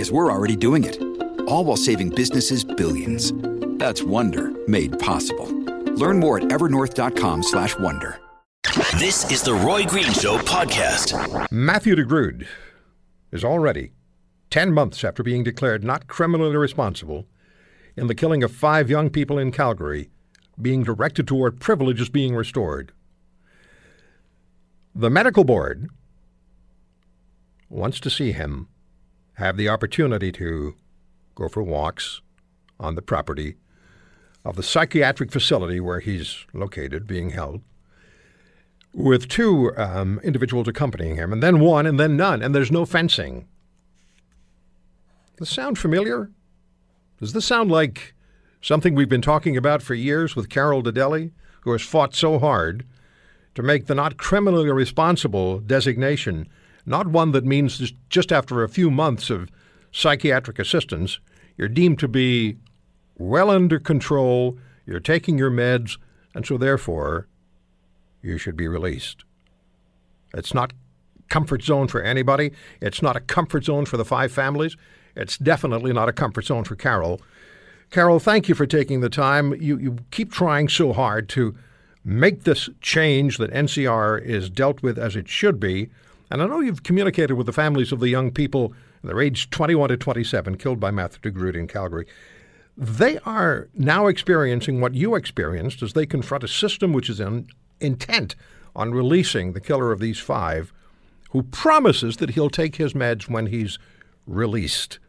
because we're already doing it. All while saving businesses billions. That's Wonder made possible. Learn more at evernorth.com/slash-wonder. This is the Roy Green Show podcast. Matthew DeGrood is already 10 months after being declared not criminally responsible in the killing of five young people in Calgary being directed toward privileges being restored. The medical board wants to see him have the opportunity to go for walks on the property of the psychiatric facility where he's located, being held, with two um, individuals accompanying him, and then one, and then none, and there's no fencing. Does this sound familiar? Does this sound like something we've been talking about for years with Carol de Delley, who has fought so hard to make the not criminally responsible designation not one that means just after a few months of psychiatric assistance, you're deemed to be well under control, you're taking your meds, and so therefore you should be released. It's not comfort zone for anybody. It's not a comfort zone for the five families. It's definitely not a comfort zone for Carol. Carol, thank you for taking the time. You, you keep trying so hard to make this change that NCR is dealt with as it should be. And I know you've communicated with the families of the young people, they're aged 21 to 27, killed by Matthew DeGrood in Calgary. They are now experiencing what you experienced as they confront a system which is in, intent on releasing the killer of these five, who promises that he'll take his meds when he's released.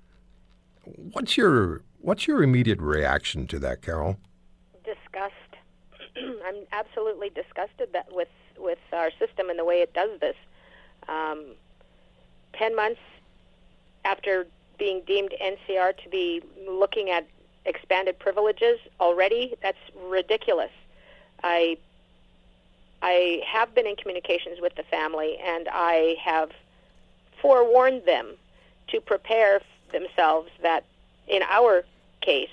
What's your what's your immediate reaction to that, Carol? Disgust. I'm absolutely disgusted that with with our system and the way it does this. Um, Ten months after being deemed NCR to be looking at expanded privileges already, that's ridiculous. I I have been in communications with the family, and I have forewarned them to prepare themselves that in our case,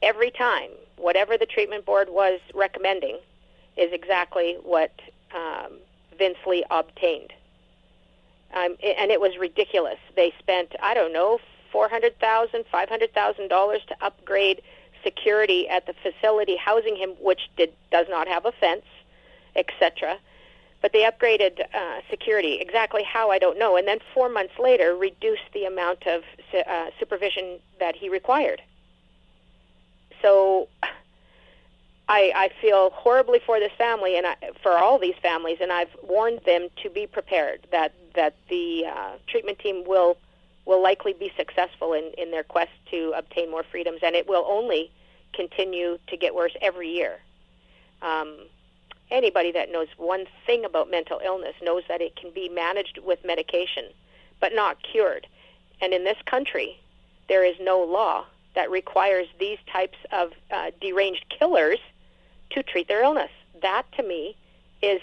every time, whatever the treatment board was recommending is exactly what um, Vince Li obtained. Um, and it was ridiculous. They spent, I don't know, four hundred thousand, five hundred thousand dollars to upgrade security at the facility housing him, which did does not have a fence, etc. But they upgraded uh, security. Exactly how I don't know. And then four months later, reduced the amount of uh, supervision that he required. So I, I feel horribly for this family and I, for all these families, and I've warned them to be prepared that that the uh, treatment team will will likely be successful in, in their quest to obtain more freedoms, and it will only continue to get worse every year. Um, anybody that knows one thing about mental illness knows that it can be managed with medication, but not cured. And in this country, there is no law that requires these types of uh, deranged killers to treat their illness. That to me is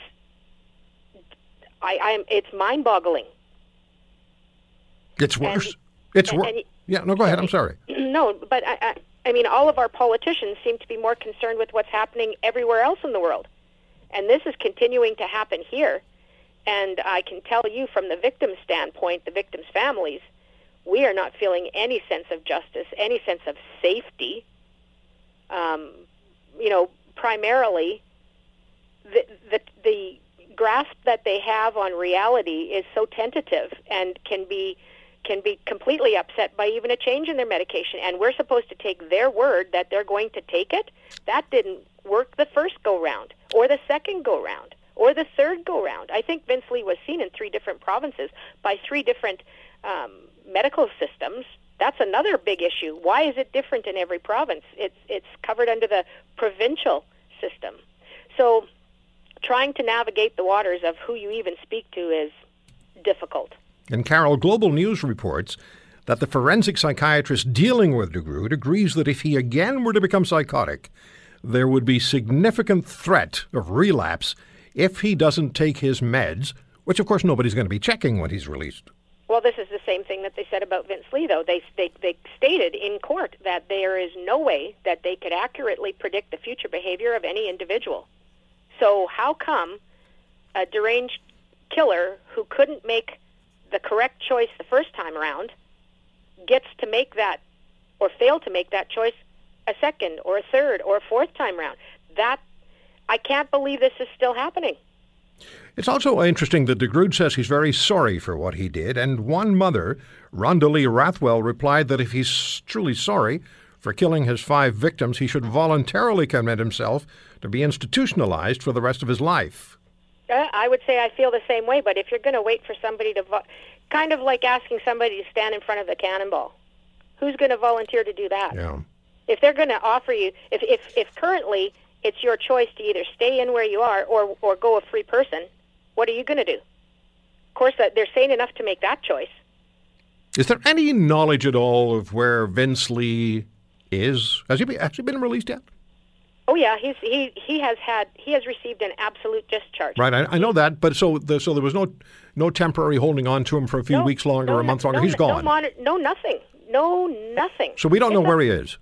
I, I'm it's mind-boggling. It's worse. And, it's worse. Yeah, no, go ahead. I'm sorry. No, but I, I, I mean, all of our politicians seem to be more concerned with what's happening everywhere else in the world, and this is continuing to happen here. And I can tell you from the victim's standpoint, the victims' families, we are not feeling any sense of justice, any sense of safety. Um, you know, primarily the, the, the grasp that they have on reality is so tentative and can be can be completely upset by even a change in their medication. And we're supposed to take their word that they're going to take it. That didn't work the first go round or the second go round or the third go round. I think Vince Li was seen in three different provinces by three different um, medical systems that's another big issue. Why is it different in every province? It's it's covered under the provincial system. So trying to navigate the waters of who you even speak to is difficult. And Carol, Global News reports that the forensic psychiatrist dealing with DeGrood agrees that if he again were to become psychotic, there would be significant threat of relapse if he doesn't take his meds, which of course nobody's going to be checking when he's released. Well, this is the same thing that they said about Vince Li, though. They, they, they stated in court that there is no way that they could accurately predict the future behavior of any individual. So, how come a deranged killer who couldn't make the correct choice the first time around gets to make that or fail to make that choice a second or a third or a fourth time round? That I can't believe this is still happening. It's also interesting that DeGrood says he's very sorry for what he did, and one mother, Rhonda Lee Rathwell, replied that if he's truly sorry for killing his five victims, he should voluntarily commit himself to be institutionalized for the rest of his life. Uh, I would say I feel the same way, but if you're going to wait for somebody to, vo- kind of like asking somebody to stand in front of the cannonball, who's going to volunteer to do that? Yeah. If they're going to offer you, if, if, if currently it's your choice to either stay in where you are or, or go a free person, what are you going to do? Of course, they're sane enough to make that choice. Is there any knowledge at all of where Vince Li is? Has he actually been released yet? Oh yeah, he's he he has had he has received an absolute discharge. Right, I, I know that, but so the, so there was no no temporary holding on to him for a few No, weeks longer, no, or a month longer. No, He's gone. No, mon- no nothing. No nothing. so we don't know a- where he is.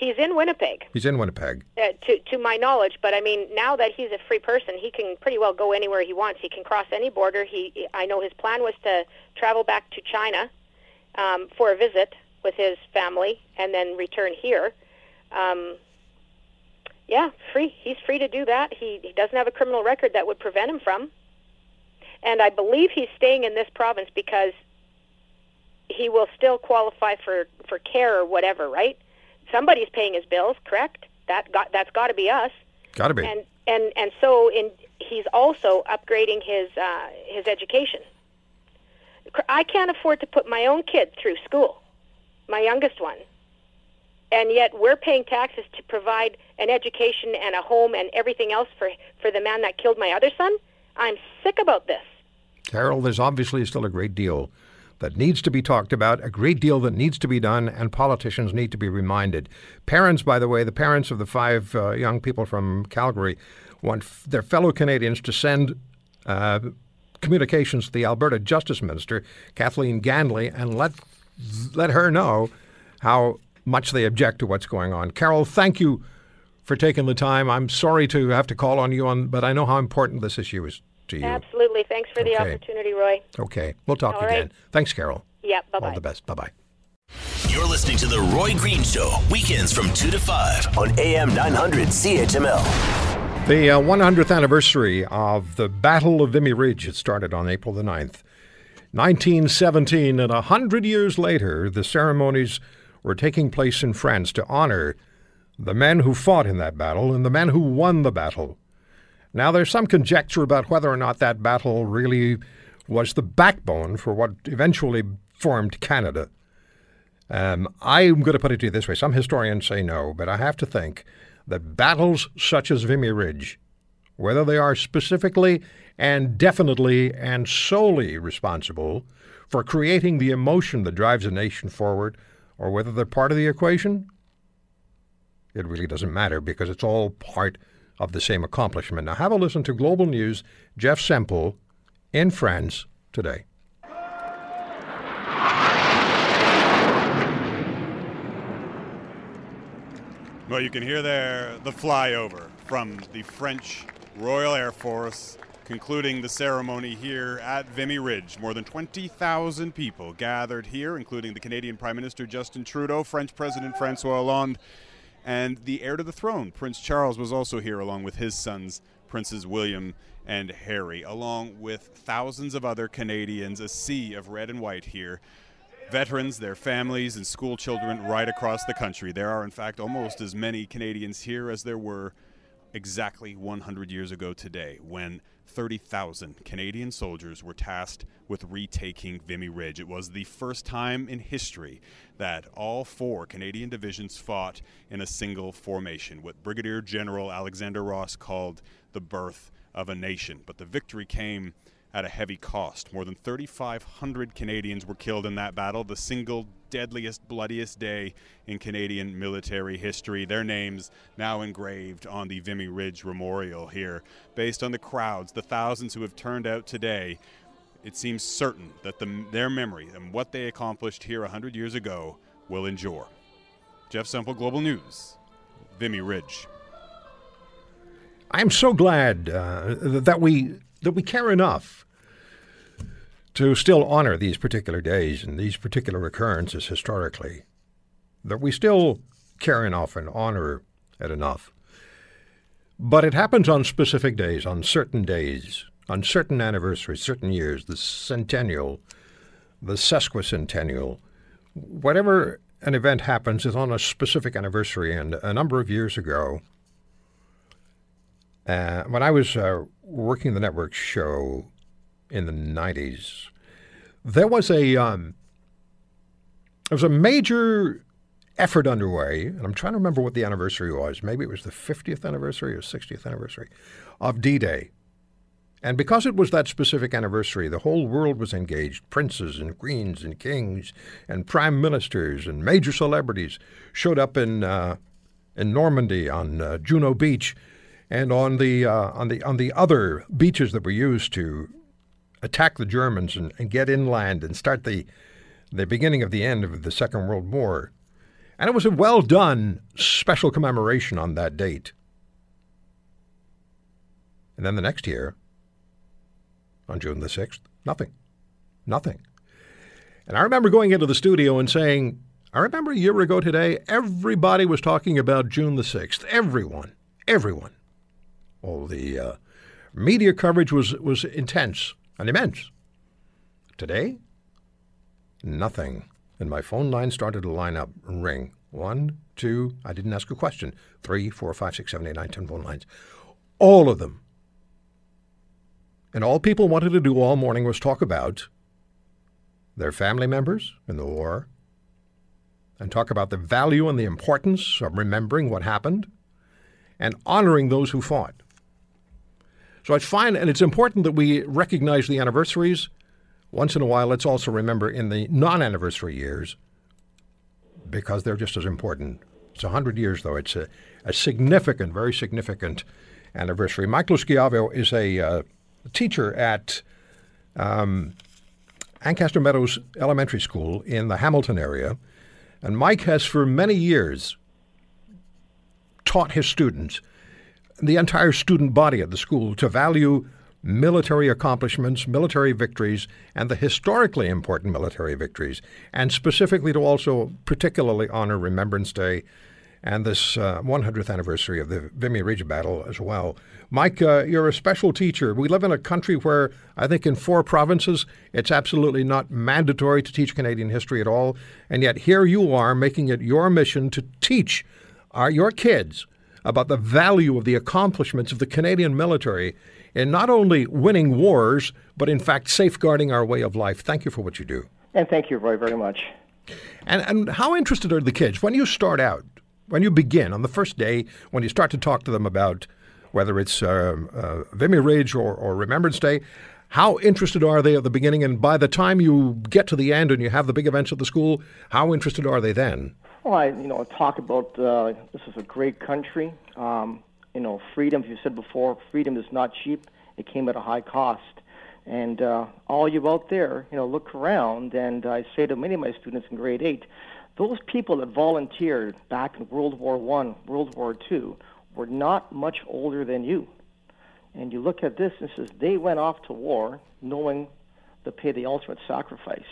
He's in Winnipeg. He's in Winnipeg. uh, to to my knowledge. But I mean, now that he's a free person, he can pretty well go anywhere he wants. He can cross any border. He, I know his plan was to travel back to China um, for a visit with his family and then return here. Um, yeah, free. He's free to do that. He he doesn't have a criminal record that would prevent him from. And I believe he's staying in this province because he will still qualify for for care or whatever, right? Somebody's paying his bills, correct? That got that's got to be us. Got to be. And and and so in he's also upgrading his uh, his education. I can't afford to put my own kid through school, my youngest one, and yet we're paying taxes to provide an education and a home and everything else for for the man that killed my other son. I'm sick about this. Carol, there's obviously still a great deal that needs to be talked about, a great deal that needs to be done, and politicians need to be reminded. Parents, by the way, the parents of the five uh, young people from Calgary want f- their fellow Canadians to send uh, communications to the Alberta Justice Minister, Kathleen Ganley, and let let her know how much they object to what's going on. Carol, thank you for taking the time. I'm sorry to have to call on you on, but I know how important this issue is to you. Absolutely. Thanks for the Okay. opportunity, Roy. Okay, we'll talk All again. right. Thanks, Carol. Yeah. Bye All bye. the best. Bye bye. You're listening to The Roy Green Show, weekends from 2 to 5 on AM 900 CHML. The uh, 100th anniversary of the Battle of Vimy Ridge. It started on April the 9th. 1917, and a hundred years later, the ceremonies were taking place in France to honor the men who fought in that battle and the men who won the battle. Now, there's some conjecture about whether or not that battle really was the backbone for what eventually formed Canada. Um, I'm going to put it to you this way some historians say no, but I have to think that battles such as Vimy Ridge, whether they are specifically and definitely and solely responsible for creating the emotion that drives a nation forward, or whether they're part of the equation, it really doesn't matter because it's all part of the same accomplishment. Now, have a listen to Global News, Jeff Semple in France today. Well, you can hear there the flyover from the French Royal Air Force concluding the ceremony here at Vimy Ridge. More than 20,000 people gathered here, including the Canadian Prime Minister Justin Trudeau, French President Francois Hollande, and the heir to the throne, Prince Charles, was also here along with his sons, Princes William and Harry, along with thousands of other Canadians, a sea of red and white here veterans, their families, and school children right across the country. There are, in fact, almost as many Canadians here as there were exactly 100 years ago today when 30,000 Canadian soldiers were tasked with retaking Vimy Ridge. It was the first time in history that all four Canadian divisions fought in a single formation, what Brigadier General Alexander Ross called the birth of a nation. But the victory came at a heavy cost. More than 3,500 Canadians were killed in that battle, the single deadliest, bloodiest day in Canadian military history. Their names now engraved on the Vimy Ridge Memorial here. Based on the crowds, the thousands who have turned out today, it seems certain that the, their memory and what they accomplished here 100 years ago will endure. Jeff Semple, Global News, Vimy Ridge. I am so glad uh, that we that we care enough to still honor these particular days and these particular occurrences historically. That we still care enough and honor it enough. But it happens on specific days, on certain days, on certain anniversaries, certain years, the centennial, the sesquicentennial. Whatever an event happens is on a specific anniversary. And a number of years ago, uh, when I was uh, working the network show in the 90s, there was a um, there was a major effort underway, and I'm trying to remember what the anniversary was. Maybe it was the 50th anniversary or 60th anniversary of D-Day. And because it was that specific anniversary, the whole world was engaged. Princes and queens and kings and prime ministers and major celebrities showed up in uh, in Normandy on uh, Juno Beach and on the uh, on the on the other beaches that were used to attack the Germans and, and get inland and start the the beginning of the end of the Second World War. And it was a well done special commemoration on that date. And then the next year, on June the 6th, nothing. Nothing. And I remember going into the studio and saying, I remember a year ago today, everybody was talking about June the 6th. Everyone. Everyone. All the uh, media coverage was, was intense and immense. Today, nothing. And my phone line started to line up ring. One, two, I didn't ask a question. Three, four, five, six, seven, eight, nine, ten phone lines. All of them. And all people wanted to do all morning was talk about their family members in the war and talk about the value and the importance of remembering what happened and honoring those who fought. So it's fine, and it's important that we recognize the anniversaries. Once in a while, let's also remember in the non anniversary years because they're just as important. It's 100 years, though. It's a, a significant, very significant anniversary. Michael Schiavo is a uh, teacher at um, Ancaster Meadows Elementary School in the Hamilton area. And Mike has for many years taught his students the entire student body at the school to value military accomplishments, military victories, and the historically important military victories, and specifically to also particularly honor Remembrance Day and this uh, 100th anniversary of the Vimy Ridge battle as well. Mike, uh, you're a special teacher. We live in a country where I think in four provinces it's absolutely not mandatory to teach Canadian history at all, and yet here you are making it your mission to teach our, your kids about the value of the accomplishments of the Canadian military in not only winning wars, but in fact safeguarding our way of life. Thank you for what you do. And thank you, Roy, very much. And, and how interested are the kids when you start out, when you begin on the first day, when you start to talk to them about whether it's uh, uh, Vimy Ridge or, or Remembrance Day? How interested are they at the beginning? And by the time you get to the end and you have the big events at the school, how interested are they then? Well, I you know talk about uh, this is a great country. Um, you know, freedom. You said before, freedom is not cheap. It came at a high cost. And uh, all you out there, you know, look around. And I say to many of my students in grade eight, those people that volunteered back in World War One, World War Two, were not much older than you. And you look at this and says they went off to war knowing to pay the ultimate sacrifice.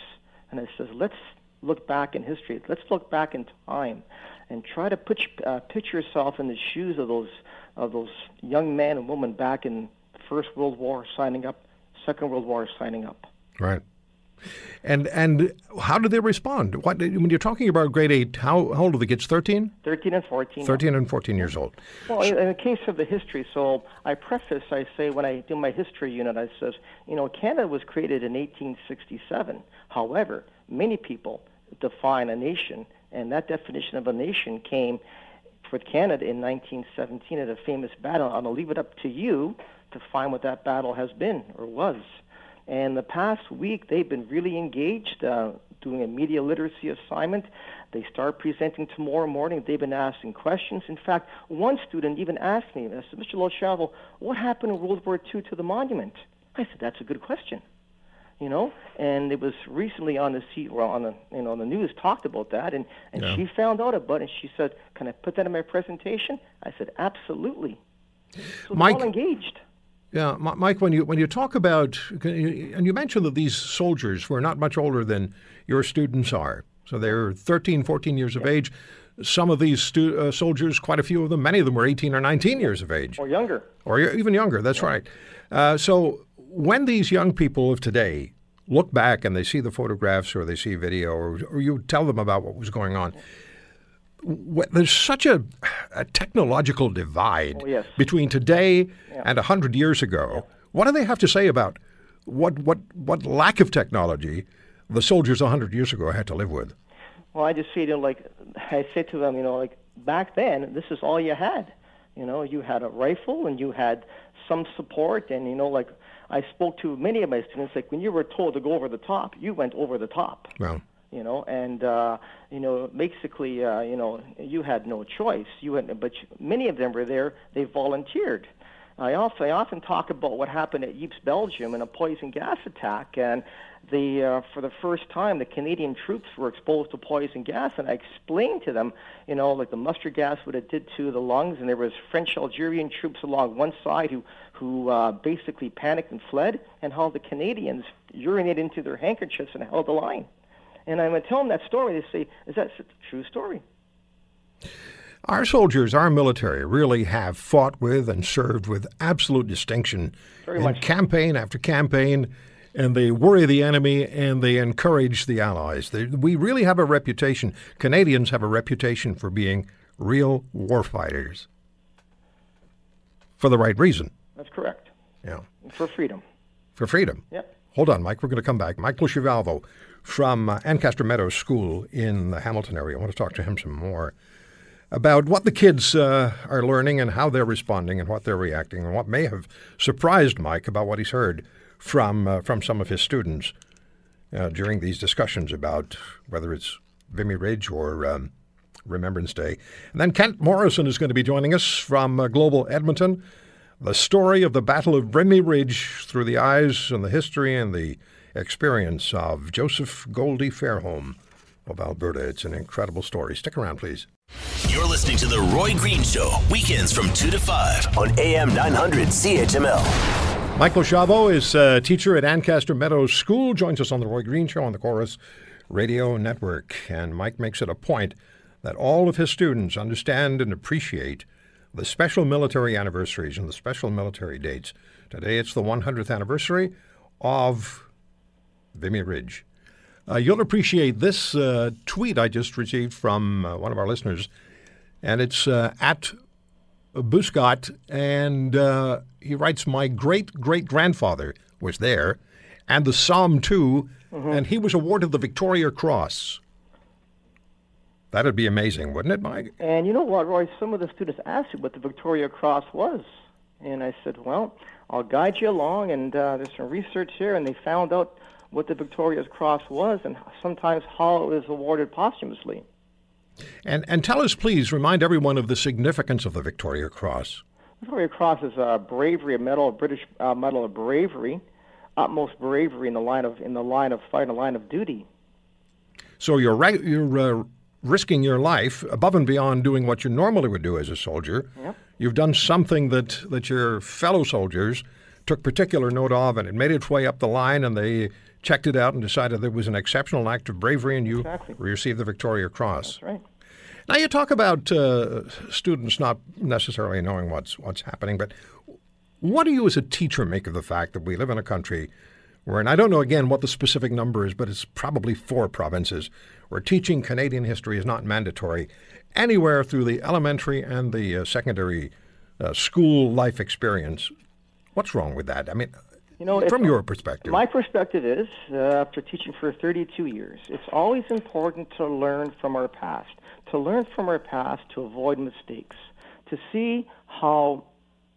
And it says let's look back in history. Let's look back in time and try to put, uh, picture yourself in the shoes of those of those young men and women back in First World War signing up, Second World War signing up. Right. And and how do they respond? What when you're talking about grade eight? How, how old are the kids? Thirteen. Thirteen and fourteen. Thirteen and fourteen years old. Well, in the case of the history, so I preface, I say when I do my history unit, I says, you know, Canada was created in 1867. However, many people define a nation, and that definition of a nation came for Canada in 1917 at a famous battle. I'm going to leave it up to you to find what that battle has been or was. And the past week, they've been really engaged, uh, doing a media literacy assignment. They start presenting tomorrow morning. They've been asking questions. In fact, one student even asked me, I said, Mr. Lochavo, what happened in World War II to the monument? I said, that's a good question. You know, and it was recently on the seat, well, on the you know the news talked about that, and and Yeah. she found out about it. and She said, "Can I put that in my presentation?" I said, "Absolutely." So Mike- all engaged. Yeah, Mike, when you when you talk about and you mentioned that these soldiers were not much older than your students are, so they're 13, 14 years of age. Some of these stu- uh, soldiers, quite a few of them, many of them were 18 or 19 years of age, or younger. or even younger. That's right. Uh, so when these young people of today look back and they see the photographs or they see video or, or you tell them about what was going on, there's such a, a technological divide Oh, yes. between today and a hundred years ago. What do they have to say about what what what lack of technology the soldiers a hundred years ago had to live with? Well, I just say to them, like I said to them, you know, like back then, this is all you had. You know, you had a rifle and you had some support, and you know, like I spoke to many of my students, like when you were told to go over the top, you went over the top. Well, You know, and uh, you know, basically, uh, you know, you had no choice. You had, but many of them were there. They volunteered. I also I often talk about what happened at Ypres, Belgium, in a poison gas attack, and the uh, for the first time the Canadian troops were exposed to poison gas, and I explained to them, you know, like the mustard gas what it did to the lungs, and there was French Algerian troops along one side who who uh, basically panicked and fled, and how the Canadians urinated into their handkerchiefs and held the line. And I'm going to tell them that story. They say, "Is that a true story?" our soldiers, our military, really have fought with and served with absolute distinction Very in much. campaign after campaign. And they worry the enemy and they encourage the allies. They, we really have a reputation. Canadians have a reputation for being real warfighters for the right reason. That's correct. Yeah. For freedom. for freedom. Yep. Hold on, Mike. We're going to come back. Mike Chivalvo from uh, Ancaster Meadows School in the Hamilton area. I want to talk to him some more about what the kids uh, are learning and how they're responding and what they're reacting and what may have surprised Mike about what he's heard from uh, from some of his students uh, during these discussions about whether it's Vimy Ridge or um, Remembrance Day. And then Kent Morrison is going to be joining us from uh, Global Edmonton. The story of the Battle of Vimy Ridge through the eyes and the history and the experience of Joseph Goldie Fairholm of Alberta. It's an incredible story. Stick around, please. You're listening to The Roy Green Show, weekends from 2 to 5 on AM 900 CHML. Michael Chavot is a teacher at Ancaster Meadows School, joins us on the Roy Green Show on the Corus Radio Network. And Mike makes it a point that all of his students understand and appreciate the special military anniversaries and the special military dates. Today it's the 100th anniversary of Vimy Ridge. Uh, you'll appreciate this uh, tweet I just received from uh, one of our listeners, and it's uh, at Buscott, and uh, he writes, My great great grandfather was there, and the Psalm too, and he was awarded the Victoria Cross. That'd be amazing, wouldn't it, Mike? And you know what, Roy? Some of the students asked me what the Victoria Cross was. And I said, well, I'll guide you along, and uh, there's some research here. And they found out what the Victoria's Cross was and sometimes how it was awarded posthumously. And and tell us, please, remind everyone of the significance of the Victoria Cross. Victoria Cross is a bravery, a medal, a British uh, medal of bravery, utmost bravery in the line of in the line of fight, in the line of duty. So you're right, you're uh, risking your life above and beyond doing what you normally would do as a soldier. Yep. You've done something that that your fellow soldiers took particular note of, and it made its way up the line, and they checked it out and decided there was an exceptional act of bravery, and you Exactly. received the Victoria Cross. That's right. Now you talk about uh, students not necessarily knowing what's what's happening, but what do you as a teacher make of the fact that we live in a country where, and I don't know again what the specific number is, but it's probably four provinces where teaching Canadian history is not mandatory anywhere through the elementary and the uh, secondary uh, school life experience. What's wrong with that? I mean, You know, from your perspective. My perspective is, uh, after teaching for 32 years, it's always important to learn from our past, to learn from our past to avoid mistakes, to see how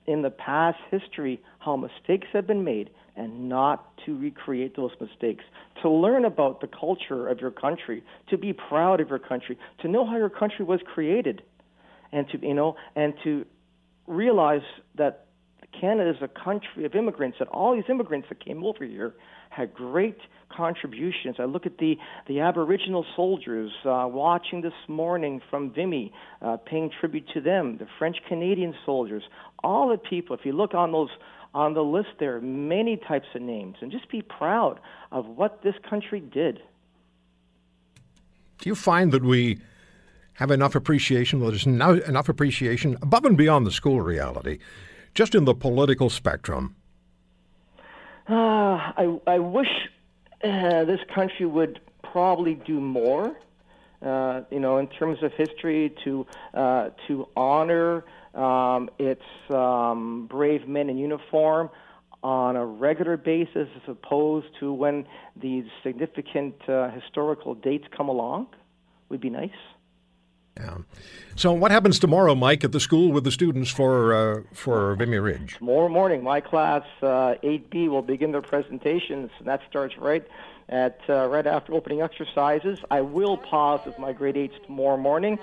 in the past history how mistakes have been made and not to recreate those mistakes, to learn about the culture of your country, to be proud of your country, to know how your country was created, and to you know, and to realize that Canada is a country of immigrants, that all these immigrants that came over here had great contributions. I look at the, the Aboriginal soldiers uh, watching this morning from Vimy, uh, paying tribute to them, the French Canadian soldiers, all the people. If you look on those on the list, there are many types of names, and just be proud of what this country did. Do you find that we have enough appreciation, well, there's enough appreciation above and beyond the school reality, just in the political spectrum? Uh, I, I wish uh, this country would probably do more, uh, you know, in terms of history to uh, to honor um, its um, brave men in uniform on a regular basis, as opposed to when these significant uh, historical dates come along, would be nice. Yeah. So, what happens tomorrow, Mike, at the school with the students for uh, for Vimy Ridge? Tomorrow morning, my class uh, 8B will begin their presentations, and that starts right at uh, right after opening exercises. I will pause with my grade eights tomorrow morning,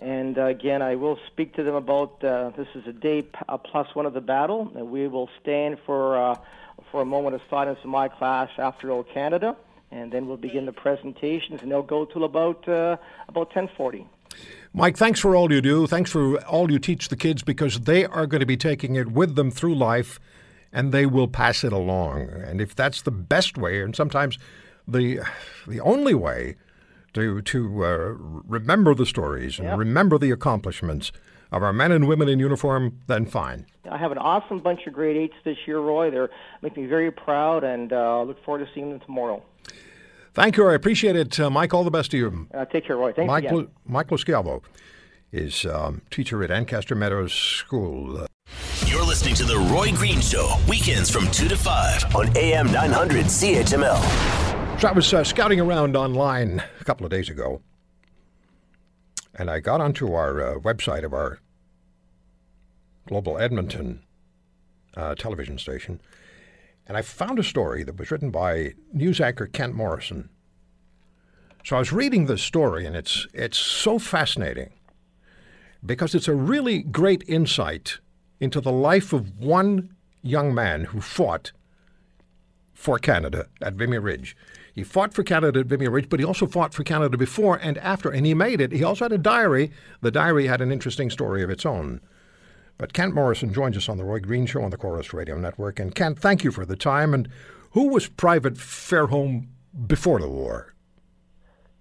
and uh, again, I will speak to them about uh, this is a day p- plus one of the battle, and we will stand for uh, for a moment of silence in my class after O Canada, and then we'll begin the presentations, and they'll go till about about 10:40. Mike, thanks for all you do. Thanks for all you teach the kids because they are going to be taking it with them through life and they will pass it along. And if that's the best way, and sometimes the the only way to to uh, remember the stories and yep. remember the accomplishments of our men and women in uniform, then fine. I have an awesome bunch of grade eights this year, Roy. They're make me very proud, and uh, look forward to seeing them tomorrow. Thank you. I appreciate it, uh, Mike. All the best to you. Uh, take care, Roy. Thanks Mike, again. Mike Loscalvo is um, teacher at Ancaster Meadows School. You're listening to The Roy Green Show, weekends from 2 to 5 on AM 900 CHML. So I was uh, scouting around online a couple of days ago, and I got onto our uh, website of our Global Edmonton uh, television station, and I found a story that was written by news anchor Kent Morrison. So I was reading this story, and it's it's so fascinating because it's a really great insight into the life of one young man who fought for Canada at Vimy Ridge. He fought for Canada at Vimy Ridge, but he also fought for Canada before and after, and he made it. He also had a diary. The diary had an interesting story of its own. But Kent Morrison joins us on the Roy Green Show on the Corus Radio Network. And Kent, thank you for the time. And who was Private Fairholm before the war?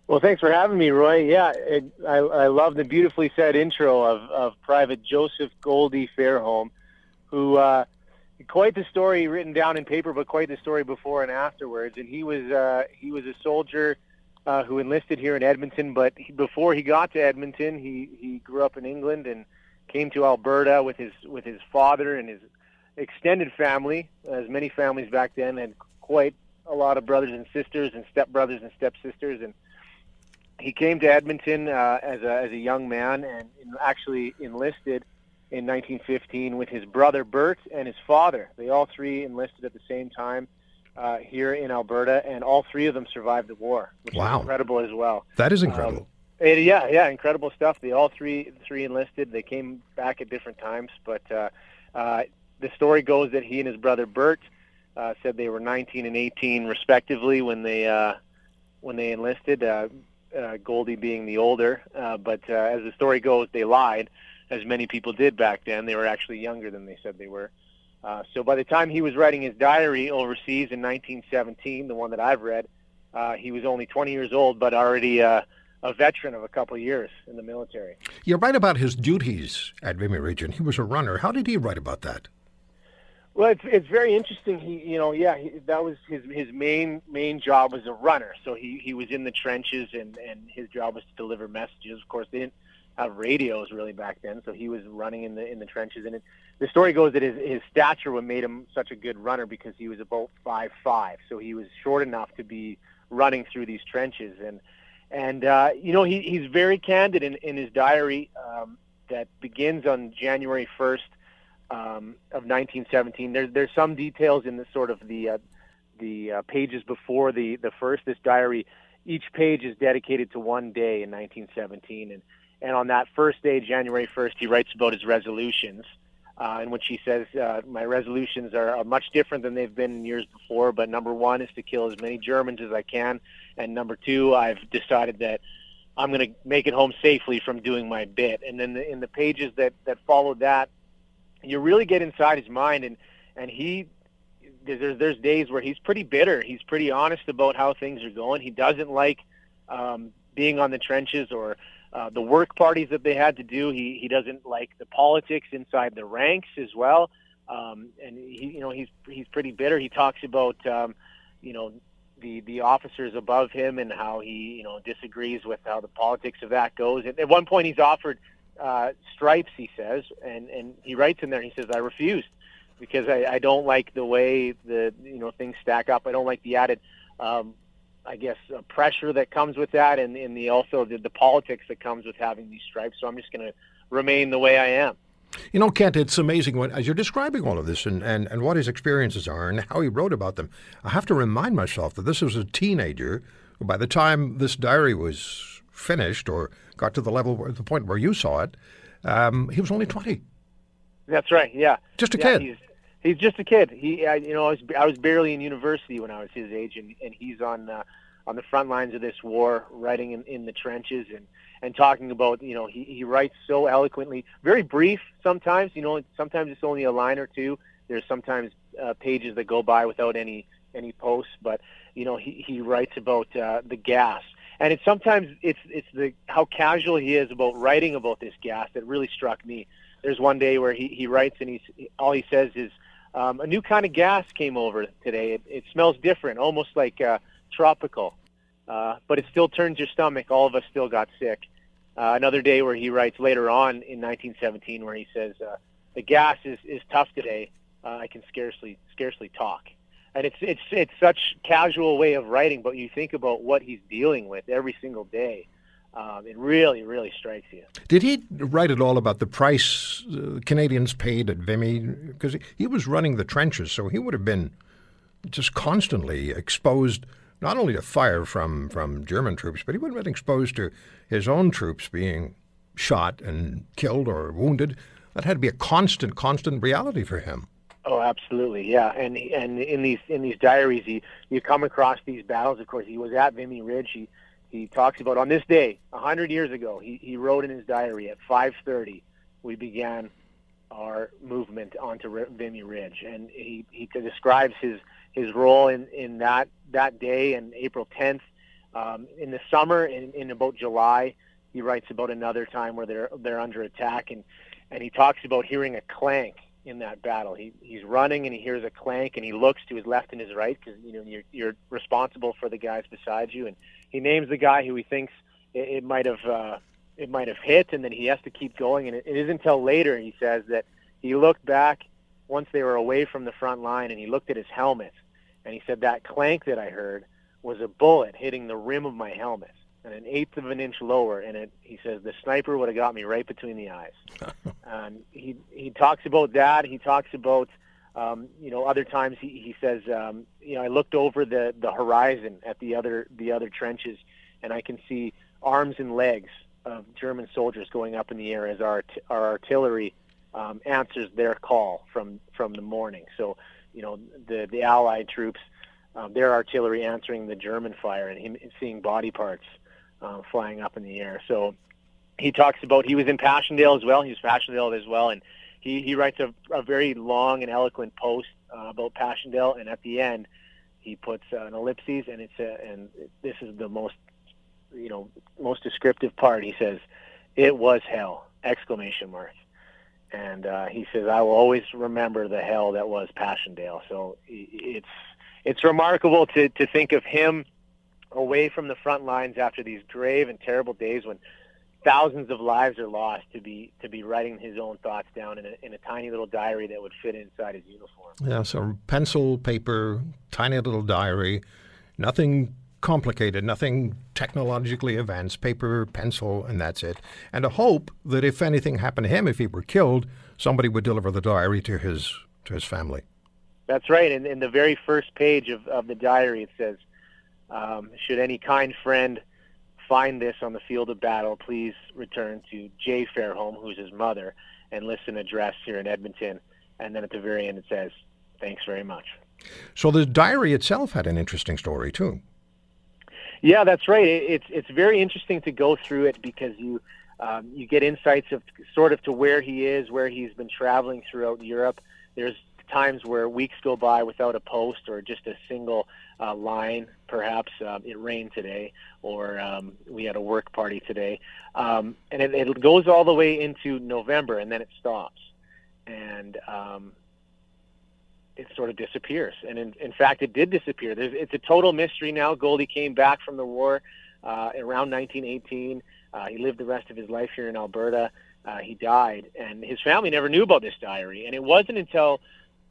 Well, thanks for having me, Roy. Yeah, it, I, I love the beautifully said intro of, of Private Joseph Goldie Fairholm, who uh, quite the story written down in paper, but quite the story before and afterwards. And he was uh, he was a soldier uh, who enlisted here in Edmonton, but he, before he got to Edmonton, he he grew up in England and came to Alberta with his with his father and his extended family, as many families back then had quite a lot of brothers and sisters and stepbrothers and stepsisters, and he came to Edmonton uh, as a as a young man and actually enlisted in 1915 with his brother Bert and his father. They all three enlisted at the same time uh, here in Alberta, and all three of them survived the war, which wow. is incredible as well. That is incredible. Um, it, yeah, yeah, incredible stuff. They all three three enlisted. They came back at different times, but uh, uh, the story goes that he and his brother Bert uh, said they were 19 and 18 respectively when they uh, when they enlisted. Uh, uh, Goldie being the older, uh, but uh, as the story goes, they lied, as many people did back then. They were actually younger than they said they were. Uh, so by the time he was writing his diary overseas in 1917, the one that I've read, uh, he was only 20 years old, but already uh, a veteran of a couple of years in the military. You're right about his duties at Vimy Ridge. He was a runner. How did he write about that? Well, it's it's very interesting. He, you know, yeah, he, that was his his main main job was a runner. So he he was in the trenches, and and his job was to deliver messages. Of course, they didn't have radios really back then, so he was running in the in the trenches. And it, the story goes that his his stature what made him such a good runner because he was about five five, so he was short enough to be running through these trenches. And and uh, you know, he, he's very candid in, in his diary um, that begins on January 1st, um, of 1917. There's there's some details in the sort of the uh, the uh, pages before the the first. This diary, each page is dedicated to one day in 1917, and and on that first day, January 1st, he writes about his resolutions. Uh, in which he says, uh, "My resolutions are, are much different than they've been in years before. But number one is to kill as many Germans as I can, and number two, I've decided that I'm going to make it home safely from doing my bit." And then the, in the pages that that followed that, you really get inside his mind, and and he there's there's days where he's pretty bitter. He's pretty honest about how things are going. He doesn't like um, being on the trenches or uh, the work parties that they had to do. He he doesn't like the politics inside the ranks as well. Um, and he you know he's he's pretty bitter. He talks about um, you know the the officers above him and how he you know disagrees with how the politics of that goes. At, at one point, he's offered uh, stripes. He says, and and he writes in there. He says, "I refused." Because I, I don't like the way the you know things stack up. I don't like the added um, I guess, uh, pressure that comes with that, and, and the also the, the politics that comes with having these stripes. So I'm just going to remain the way I am. You know, Kent, it's amazing when, as you're describing all of this and, and, and what his experiences are and how he wrote about them. I have to remind myself that this was a teenager who, by the time this diary was finished or got to the level, where, the point where you saw it, um, he was only 20. That's right, yeah. Just a yeah, kid. He's, just a kid. He, I, you know, I was, I was barely in university when I was his age, and, and he's on uh, on the front lines of this war, writing in, in the trenches and and talking about, you know, he he writes so eloquently, very brief sometimes. You know, sometimes it's only a line or two. There's sometimes uh, pages that go by without any any posts, but you know, he he writes about uh, the gas. And it's sometimes it's it's the how casual he is about writing about this gas that really struck me. There's one day where he, he writes and he's all he says is um, a new kind of gas came over today. It, it smells different, almost like uh, tropical, uh, but it still turns your stomach. All of us still got sick. Uh, another day where he writes later on in 1917, where he says, uh, "The gas is, is tough today. Uh, I can scarcely scarcely talk." And it's it's it's such casual way of writing, but you think about what he's dealing with every single day um, it really, really strikes you. Did he write at all about the price uh, Canadians paid at Vimy? Because he was running the trenches, so he would have been just constantly exposed not only to fire from, from German troops, but he would have been exposed to his own troops being shot and killed or wounded. That had to be a constant, constant reality for him. Oh, absolutely, yeah. And and in these in these diaries, he you come across these battles. Of course, he was at Vimy Ridge. He he talks about on this day, a hundred years ago, he, he wrote in his diary at 5:30, we began our movement onto Vimy Ridge, and he, he describes his his role in, in that that day and April 10th. Um, in the summer, in, in about July, he writes about another time where they're they're under attack, and and he talks about hearing a clank in that battle. He he's running and he hears a clank, and he looks to his left and his right because you know you're you're responsible for the guys beside you, and he names the guy who he thinks it, it might have uh, it might have hit, and then he has to keep going. And it, it isn't until later he says that he looked back once they were away from the front line, and he looked at his helmet, and he said that clank that I heard was a bullet hitting the rim of my helmet, and an eighth of an inch lower. And it, he says the sniper would have got me right between the eyes. and he he talks about that. He talks about um, you know, other times he, he says, um, you know, I looked over the, the horizon at the other the other trenches, and I can see arms and legs of German soldiers going up in the air as our our artillery um, answers their call from from the morning. So, you know, the the Allied troops, um, their artillery answering the German fire, and him seeing body parts uh, flying up in the air. So, he talks about he was in Passchendaele as well. He was Passchendaele as well, and he he writes a, a very long and eloquent post uh, about Passchendaele, and at the end he puts uh, an ellipses, and it's a, and this is the most you know most descriptive part. He says, "It was hell!" exclamation mark. And uh, he says, "I will always remember the hell that was Passchendaele." So it's it's remarkable to to think of him away from the front lines after these grave and terrible days when thousands of lives are lost to be to be writing his own thoughts down in a, in a tiny little diary that would fit inside his uniform. Yeah, so pencil, paper, tiny little diary, nothing complicated, nothing technologically advanced, paper, pencil, and that's it. And a hope that if anything happened to him, if he were killed, somebody would deliver the diary to his to his family. That's right. And in the very first page of, of the diary, it says, um, should any kind friend find this on the field of battle, please return to Jay Fairholm, who's his mother, and list an address here in Edmonton. And then at the very end, it says, thanks very much. So the diary itself had an interesting story, too. Yeah, that's right. It's it's very interesting to go through it because you um, you get insights of sort of to where he is, where he's been traveling throughout Europe. There's times where weeks go by without a post or just a single uh, line. Perhaps um, it rained today, or um, we had a work party today, um, and it, it goes all the way into November, and then it stops, and um, it sort of disappears. And in, in fact, it did disappear. There's, it's a total mystery now. Goldie came back from the war uh, around 1918. Uh, he lived the rest of his life here in Alberta. Uh, he died, and his family never knew about this diary. And it wasn't until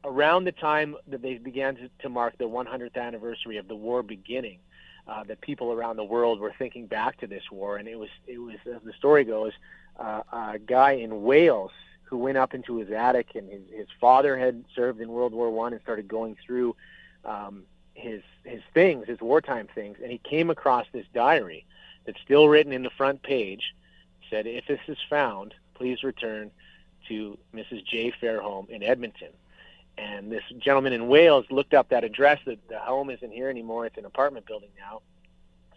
around the time that they began to, to mark the 100th anniversary of the war beginning uh, that people around the world were thinking back to this war. And it was, it was as the story goes, uh, a guy in Wales who went up into his attic, and his, his father had served in World War One and started going through um, his his things, his wartime things, and he came across this diary that's still written in the front page. Said, "If this is found, please return to Mrs. J. Fairholm in Edmonton." And this gentleman in Wales looked up that address. That the home isn't here anymore; it's an apartment building now.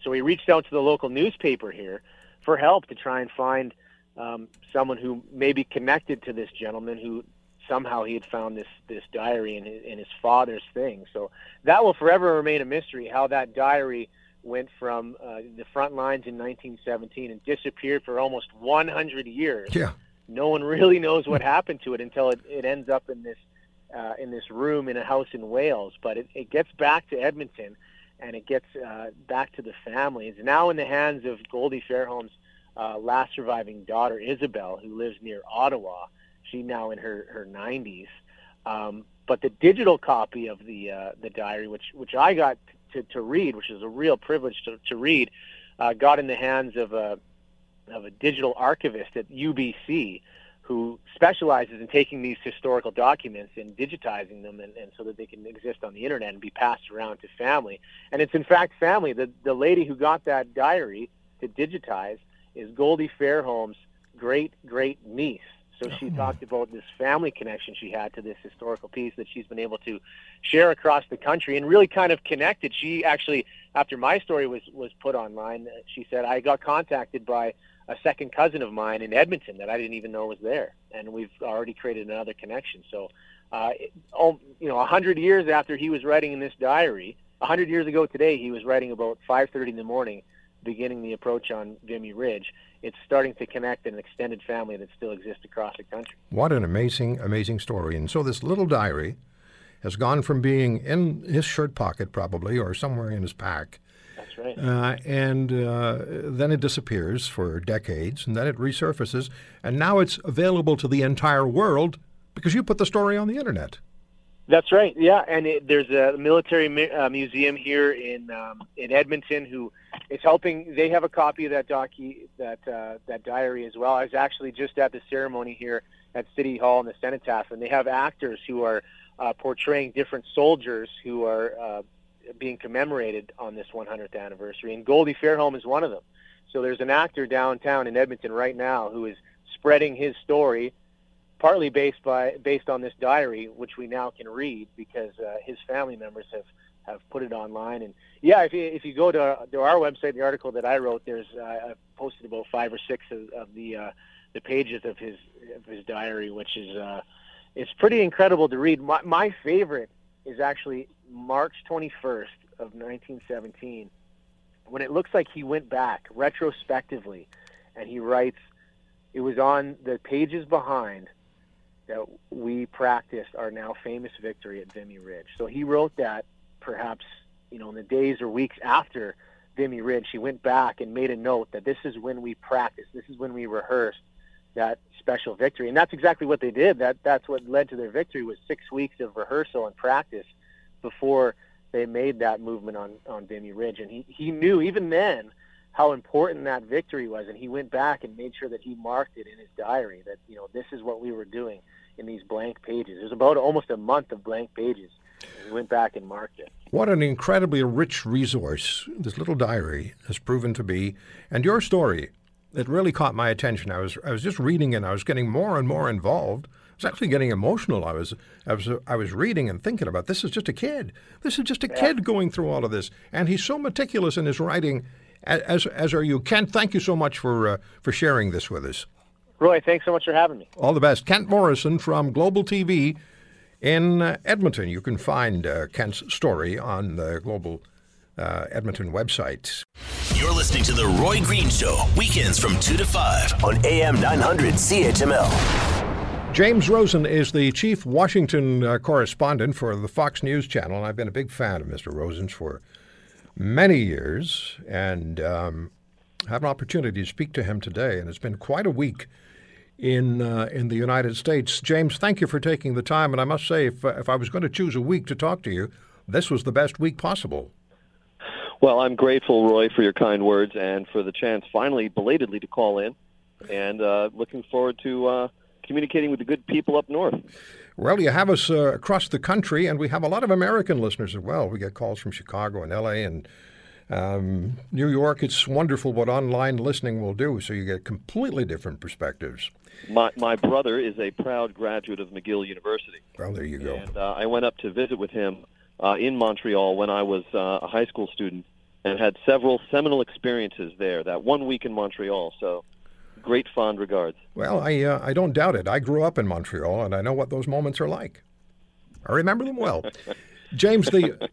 So he reached out to the local newspaper here for help to try and find um, someone who may be connected to this gentleman who somehow he had found this this diary in his, in his father's thing. So that will forever remain a mystery. How that diary went from uh, the front lines in 1917 and disappeared for almost 100 years. Yeah. No one really knows what happened to it until it, it ends up in this uh, in this room in a house in Wales. But it, it gets back to Edmonton, and it gets uh, back to the family. It's now in the hands of Goldie Fairholm's uh, last surviving daughter, Isabel, who lives near Ottawa. She's now in her her 90s. Um, but the digital copy of the uh, the diary, which which I got to, to read, which is a real privilege to, to read, uh, got in the hands of a of a digital archivist at UBC who specializes in taking these historical documents and digitizing them and, and so that they can exist on the internet and be passed around to family. And it's in fact family. The the lady who got that diary to digitize is Goldie Fairholm's great great niece. So she Oh. talked about this family connection she had to this historical piece that she's been able to share across the country and really kind of connected. She actually, after my story was was put online, uh, she said I got contacted by a second cousin of mine in Edmonton that I didn't even know was there, and we've already created another connection. So, uh, it- you know, a hundred years after he was writing in this diary, a hundred years ago today, he was writing about 5:30 in the morning beginning the approach on Vimy Ridge, it's starting to connect an extended family that still exists across the country. What an amazing, amazing story. And so this little diary has gone from being in his shirt pocket, probably, or somewhere in his pack, That's right. uh, and uh, then it disappears for decades, and then it resurfaces, and now it's available to the entire world because you put the story on the internet. That's right. Yeah, and it, there's a military mu- uh, museum here in um, in Edmonton who is helping. They have a copy of that docu that uh, that diary as well. I was actually just at the ceremony here at City Hall in the Cenotaph, and they have actors who are uh, portraying different soldiers who are uh, being commemorated on this 100th anniversary. And Goldie Fairholm is one of them. So there's an actor downtown in Edmonton right now who is spreading his story partly based by based on this diary, which we now can read because uh, his family members have have put it online. And yeah, if you if you go to to our website, the article that I wrote, there's uh, I posted about five or six of, of the uh, the pages of his of his diary, which is uh, it's pretty incredible to read. My, my favorite is actually March 21st of 1917, when it looks like he went back retrospectively, and he writes, "It was on the pages behind." that we practiced our now famous victory at Vimy Ridge. So he wrote that perhaps, you know, in the days or weeks after Vimy Ridge, he went back and made a note that this is when we practiced, this is when we rehearsed that special victory. And that's exactly what they did. That that's what led to their victory was 6 weeks of rehearsal and practice before they made that movement on on Vimy Ridge, and he he knew even then how important that victory was, and he went back and made sure that he marked it in his diary that you know this is what we were doing in these blank pages. There's about almost a month of blank pages. He went back and marked it. What an incredibly rich resource this little diary has proven to be, and your story. It really caught my attention. I was I was just reading and I was getting more and more involved. I was actually getting emotional. I was I was I was reading and thinking about this is just a kid. This is just a yeah. kid going through all of this, and he's so meticulous in his writing. As as are you, Kent. Thank you so much for uh, for sharing this with us. Roy, thanks so much for having me. All the best, Kent Morrison from Global TV in uh, Edmonton. You can find uh, Kent's story on the Global uh, Edmonton website. You're listening to The Roy Green Show, weekends from 2 to 5 on AM 900 CHML. James Rosen is the chief Washington uh, correspondent for the Fox News Channel, and I've been a big fan of Mr. Rosen's for many years and um, have an opportunity to speak to him today. And it's been quite a week in uh, in the United States. James, thank you for taking the time. And I must say, if, uh, if I was going to choose a week to talk to you, this was the best week possible. Well, I'm grateful, Roy, for your kind words and for the chance finally, belatedly, to call in. And uh, looking forward to uh, communicating with the good people up north. Well, you have us uh, across the country, and we have a lot of American listeners as well. We get calls from Chicago and LA and um, New York. It's wonderful what online listening will do, so you get completely different perspectives. My, my brother is a proud graduate of McGill University. Well, there you go. And uh, I went up to visit with him uh, in Montreal when I was uh, a high school student and had several seminal experiences there that one week in Montreal. So great fond regards. Well, I, uh, I don't doubt it. I grew up in Montreal and I know what those moments are like. I remember them well. James, the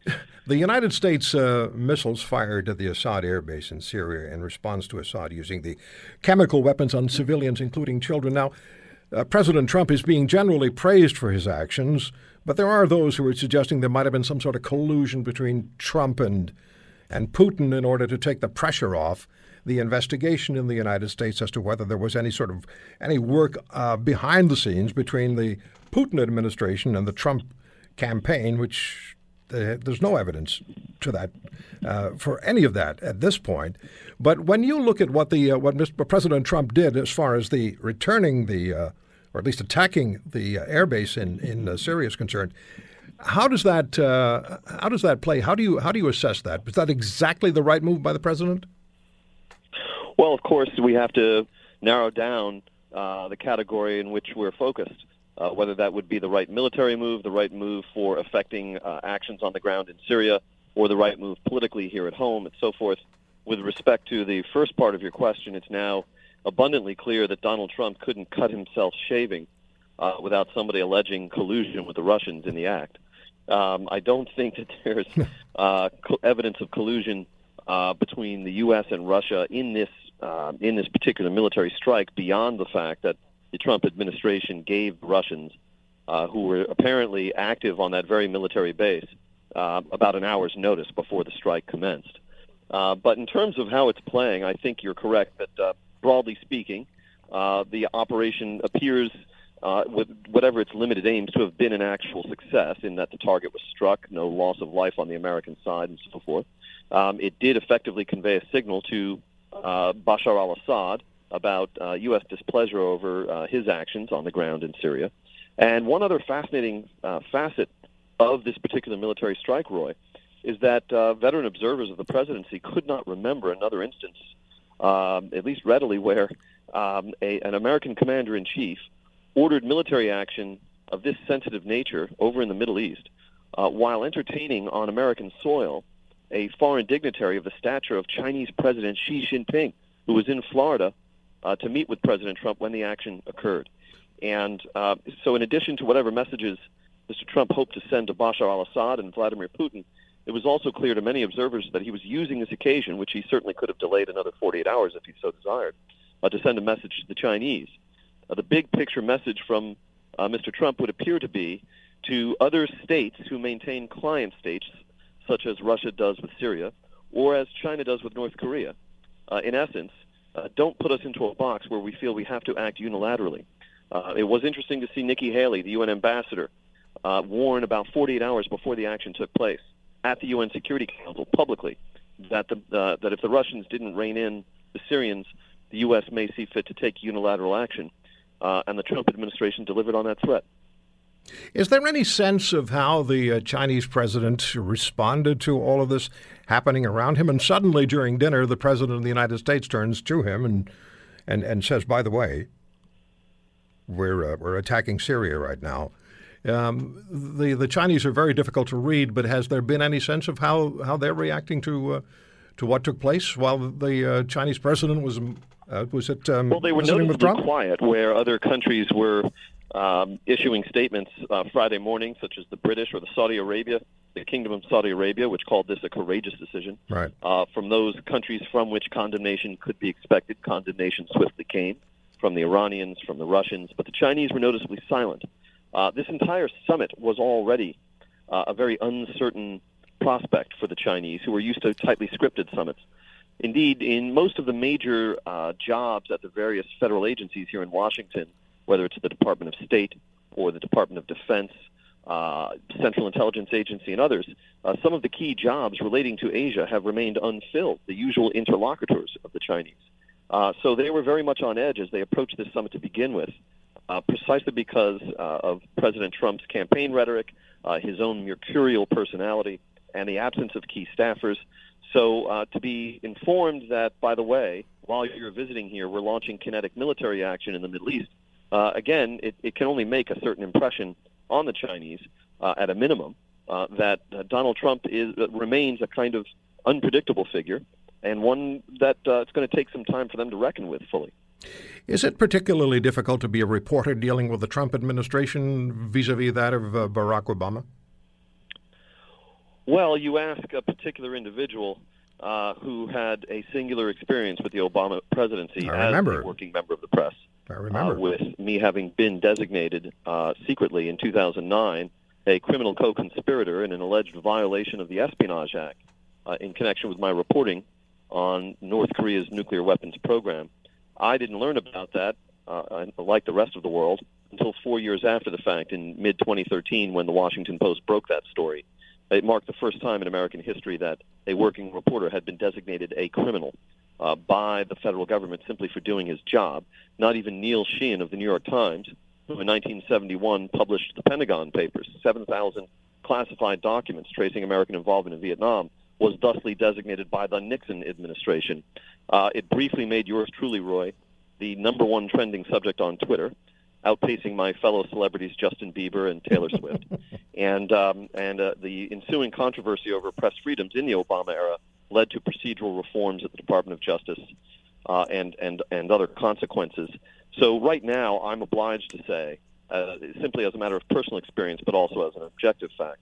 the United States uh, missiles fired at the Assad air base in Syria in response to Assad using the chemical weapons on civilians, including children. Now, uh, President Trump is being generally praised for his actions, but there are those who are suggesting there might have been some sort of collusion between Trump and and Putin in order to take the pressure off the investigation in the United States as to whether there was any sort of any work uh, behind the scenes between the Putin administration and the Trump campaign, which uh, there's no evidence to that uh, for any of that at this point. But when you look at what the uh, what Mr. President Trump did as far as the returning the uh, or at least attacking the uh, airbase in in Syria is concerned, how does that uh, how does that play? How do you how do you assess that? Is that exactly the right move by the president? Well, of course, we have to narrow down uh, the category in which we're focused. Uh, whether that would be the right military move, the right move for affecting uh, actions on the ground in Syria, or the right move politically here at home, and so forth. With respect to the first part of your question, it's now abundantly clear that Donald Trump couldn't cut himself shaving uh, without somebody alleging collusion with the Russians in the act. Um, I don't think that there's uh, co- evidence of collusion uh, between the U.S. and Russia in this uh, in this particular military strike beyond the fact that the Trump administration gave Russians, uh, who were apparently active on that very military base, uh, about an hour's notice before the strike commenced. Uh, but in terms of how it's playing, I think you're correct that, uh, broadly speaking, uh, the operation appears uh, with whatever its limited aims to have been an actual success in that the target was struck, no loss of life on the American side, and so forth. Um, it did effectively convey a signal to uh, Bashar al-Assad about uh, U.S. displeasure over uh, his actions on the ground in Syria. And one other fascinating uh, facet of this particular military strike, Roy, is that uh, veteran observers of the presidency could not remember another instance, um, at least readily, where um, a, an American commander in chief ordered military action of this sensitive nature over in the Middle East uh, while entertaining on American soil a foreign dignitary of the stature of Chinese President Xi Jinping, who was in Florida uh, to meet with President Trump when the action occurred. And uh, so, in addition to whatever messages Mr. Trump hoped to send to Bashar al Assad and Vladimir Putin, it was also clear to many observers that he was using this occasion, which he certainly could have delayed another 48 hours if he so desired, uh, to send a message to the Chinese uh, the big picture message from uh, Mr. Trump would appear to be to other states who maintain client states, such as Russia does with Syria, or as China does with North Korea. Uh, in essence, uh, don't put us into a box where we feel we have to act unilaterally. Uh, it was interesting to see Nikki Haley, the UN ambassador, warn about 48 hours before the action took place at the UN Security Council publicly that the uh, that if the Russians didn't rein in the Syrians, the U.S. may see fit to take unilateral action, uh, and the Trump administration delivered on that threat. Is there any sense of how the uh, Chinese president responded to all of this happening around him? And suddenly, during dinner, the president of the United States turns to him and and, and says, "By the way, we're uh, we're attacking Syria right now." Um, the the Chinese are very difficult to read, but has there been any sense of how, how they're reacting to uh, to what took place while the uh, Chinese president was uh, was it um, well they were noticeably quiet where other countries were um, issuing statements uh, Friday morning, such as the British or the Saudi Arabia, the Kingdom of Saudi Arabia, which called this a courageous decision. Right. Uh, from those countries from which condemnation could be expected, condemnation swiftly came from the Iranians, from the Russians, but the Chinese were noticeably silent. Uh, this entire summit was already uh, a very uncertain prospect for the Chinese, who were used to tightly scripted summits. Indeed, in most of the major uh, jobs at the various federal agencies here in Washington, whether it's the Department of State or the Department of Defense, uh, Central Intelligence Agency, and others, uh, some of the key jobs relating to Asia have remained unfilled, the usual interlocutors of the Chinese. So they were very much on edge as they approached this summit to begin with, uh, precisely because uh, of President Trump's campaign rhetoric, uh, his own mercurial personality, and the absence of key staffers. So uh, to be informed that, by the way, while you're visiting here, we're launching kinetic military action in the Middle East, uh, again, it, it, can only make a certain impression on the Chinese, uh, at a minimum, that Donald Trump is remains a kind of unpredictable figure and one that it's going to take some time for them to reckon with fully. Is it particularly difficult to be a reporter dealing with the Trump administration vis-a-vis that of Barack Obama? Well, you ask a particular individual uh, who had a singular experience with the Obama presidency as a working member of the press. I remember. Uh, with me having been designated uh, secretly in 2009 a criminal co-conspirator in an alleged violation of the Espionage Act uh, in connection with my reporting on North Korea's nuclear weapons program. I didn't learn about that, uh, like the rest of the world, until four years after the fact in mid 2013 when the Washington Post broke that story. It marked the first time in American history that a working reporter had been designated a criminal uh, by the federal government simply for doing his job. Not even Neil Sheehan of the New York Times, who in 1971 published the Pentagon Papers, 7,000 classified documents tracing American involvement in Vietnam, was thusly designated by the Nixon administration. Uh, it briefly made yours truly, Roy, the number one trending subject on Twitter outpacing my fellow celebrities Justin Bieber and Taylor Swift. and um, and uh, the ensuing controversy over press freedoms in the Obama era led to procedural reforms at the Department of Justice uh, and and and other consequences. So right now, I'm obliged to say, uh, simply as a matter of personal experience, but also as an objective fact,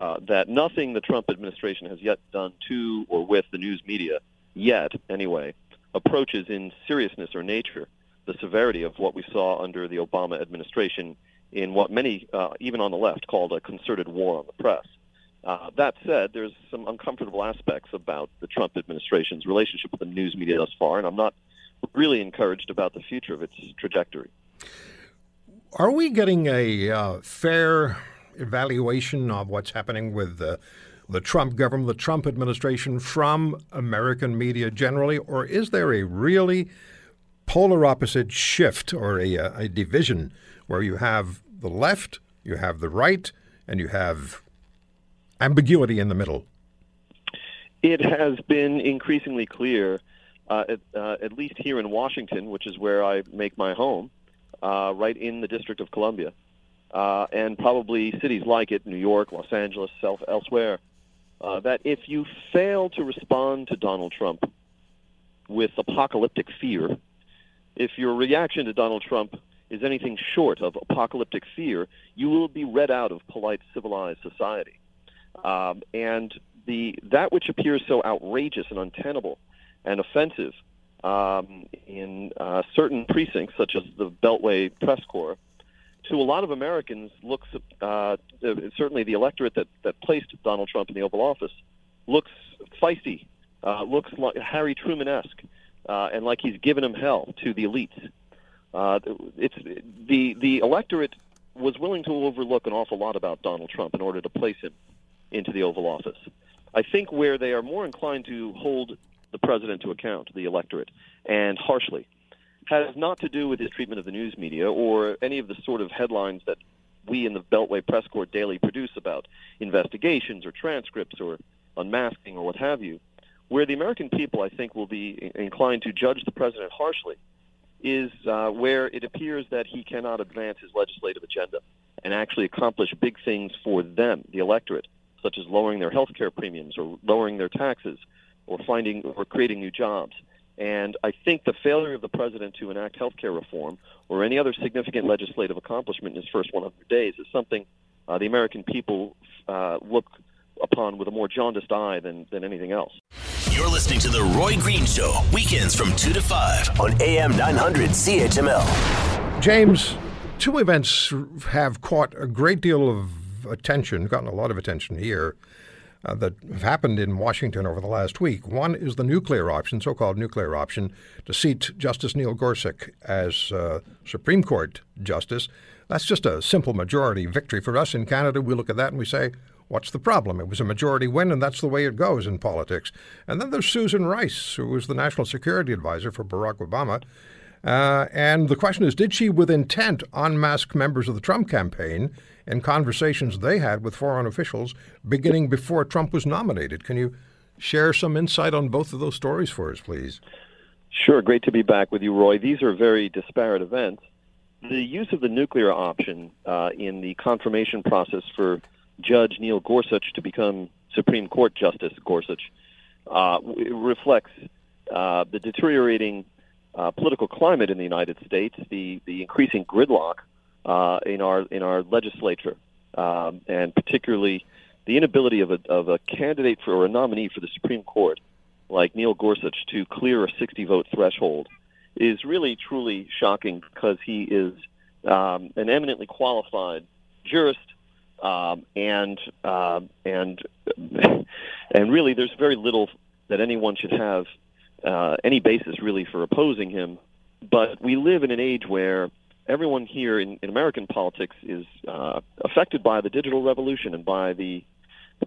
uh, that nothing the Trump administration has yet done to or with the news media, yet anyway, approaches in seriousness or nature the severity of what we saw under the Obama administration in what many, uh, even on the left, called a concerted war on the press. Uh, that said, there's some uncomfortable aspects about the Trump administration's relationship with the news media thus far, and I'm not really encouraged about the future of its trajectory. Are we getting a uh, fair evaluation of what's happening with the, the Trump government, the Trump administration from American media generally, or is there a really polar opposite shift or a, uh, a division where you have the left, you have the right, and you have ambiguity in the middle? It has been increasingly clear, uh, at, uh, at, least here in Washington, which is where I make my home, uh, right in the District of Columbia, uh, and probably cities like it, New York, Los Angeles, self, elsewhere, uh, that if you fail to respond to Donald Trump with apocalyptic fear, if your reaction to Donald Trump is anything short of apocalyptic fear, you will be read out of polite, civilized society. Um, and the that which appears so outrageous and untenable and offensive um, in uh, certain precincts, such as the Beltway press corps, to a lot of Americans looks uh, certainly the electorate that, that placed Donald Trump in the Oval Office looks feisty, uh, looks like Harry Truman-esque uh, and like he's given him hell to the elites. Uh, it's the the electorate was willing to overlook an awful lot about Donald Trump in order to place him into the Oval Office. I think where they are more inclined to hold the president to account, the electorate, and harshly, has not to do with his treatment of the news media or any of the sort of headlines that we in the Beltway Press Corps daily produce about investigations or transcripts or unmasking or what have you. Where the American people, I think, will be inclined to judge the president harshly is uh, where it appears that he cannot advance his legislative agenda and actually accomplish big things for them, the electorate, such as lowering their health care premiums or lowering their taxes or finding or creating new jobs. And I think the failure of the president to enact health care reform or any other significant legislative accomplishment in his first 100 days is something uh, the American people uh, look upon with a more jaundiced eye than, than anything else. You're listening to The Roy Green Show, weekends from 2 to 5 on AM 900 CHML. James, two events have caught a great deal of attention, gotten a lot of attention here. Uh, that have happened in Washington over the last week. One is the nuclear option, so called nuclear option, to seat Justice Neil Gorsuch as uh, Supreme Court Justice. That's just a simple majority victory for us in Canada. We look at that and we say, What's the problem? It was a majority win, and that's the way it goes in politics. And then there's Susan Rice, who was the national security advisor for Barack Obama. Uh, and the question is did she, with intent, unmask members of the Trump campaign in conversations they had with foreign officials beginning before Trump was nominated? Can you share some insight on both of those stories for us, please? Sure. Great to be back with you, Roy. These are very disparate events. The use of the nuclear option uh, in the confirmation process for Judge Neil Gorsuch to become Supreme Court Justice Gorsuch uh, reflects uh, the deteriorating uh, political climate in the United States, the the increasing gridlock uh, in our in our legislature, um, and particularly the inability of a of a candidate for or a nominee for the Supreme Court, like Neil Gorsuch, to clear a 60 vote threshold, is really truly shocking because he is um, an eminently qualified jurist um, and uh, and and really, there's very little that anyone should have uh, any basis really for opposing him. But we live in an age where everyone here in, in American politics is uh, affected by the digital revolution and by the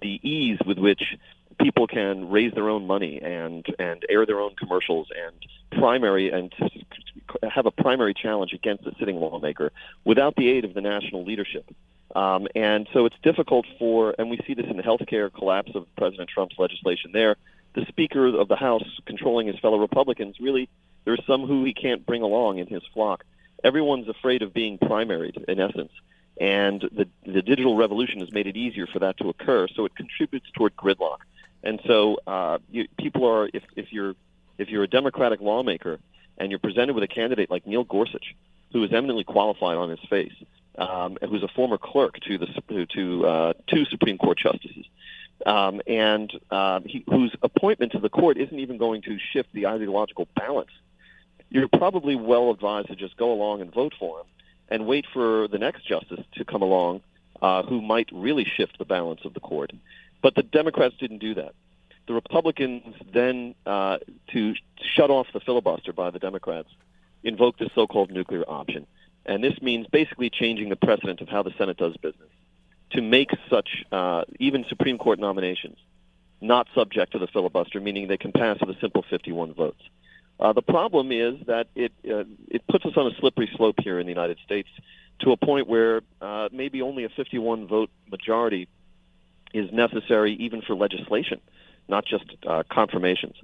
the ease with which people can raise their own money and and air their own commercials and primary and have a primary challenge against a sitting lawmaker without the aid of the national leadership. Um, and so it's difficult for, and we see this in the healthcare collapse of President Trump's legislation there. The Speaker of the House controlling his fellow Republicans, really, there's some who he can't bring along in his flock. Everyone's afraid of being primaried, in essence. And the, the digital revolution has made it easier for that to occur, so it contributes toward gridlock. And so uh, you, people are, if, if, you're, if you're a Democratic lawmaker and you're presented with a candidate like Neil Gorsuch, who is eminently qualified on his face, um, who's a former clerk to the to uh, two Supreme Court justices, um, and uh, he, whose appointment to the court isn't even going to shift the ideological balance. You're probably well advised to just go along and vote for him, and wait for the next justice to come along, uh, who might really shift the balance of the court. But the Democrats didn't do that. The Republicans then, uh, to shut off the filibuster by the Democrats, invoked the so-called nuclear option and this means basically changing the precedent of how the Senate does business to make such uh, even Supreme Court nominations not subject to the filibuster, meaning they can pass with a simple 51 votes. Uh, the problem is that it uh, it puts us on a slippery slope here in the United States to a point where uh, maybe only a 51 vote majority is necessary even for legislation, not just uh, confirmations,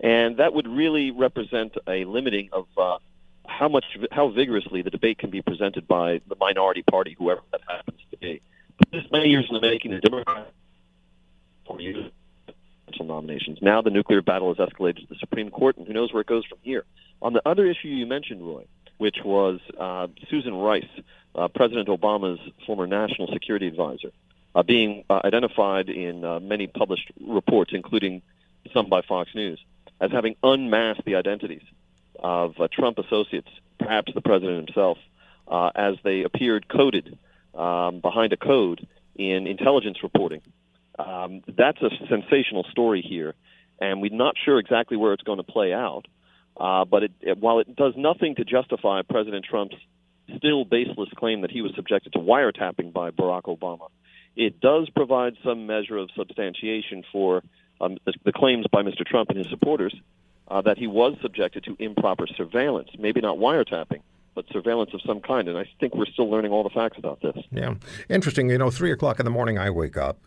and that would really represent a limiting of uh, how much how vigorously the debate can be presented by the minority party, whoever that happens to be. But this many years in the making, the Democrats for you nominations. Now the nuclear battle has escalated to the Supreme Court, and who knows where it goes from here. On the other issue you mentioned, Roy, which was uh, Susan Rice, uh, President Obama's former national security advisor, uh, being uh, identified in uh, many published reports, including some by Fox News, as having unmasked the identities of uh, Trump associates, perhaps the president himself, as they appeared coded um, behind a code in intelligence reporting. Um, that's a sensational story here, and we're not sure exactly where it's going to play out. Uh, but it, it, while it does nothing to justify President Trump's still baseless claim that he was subjected to wiretapping by Barack Obama, it does provide some measure of substantiation for um, the, the, claims by Mr. Trump and his supporters uh, that he was subjected to improper surveillance, maybe not wiretapping, but surveillance of some kind. And I think we're still learning all the facts about this. Yeah. Interesting. You know, 3 o'clock in the morning, I wake up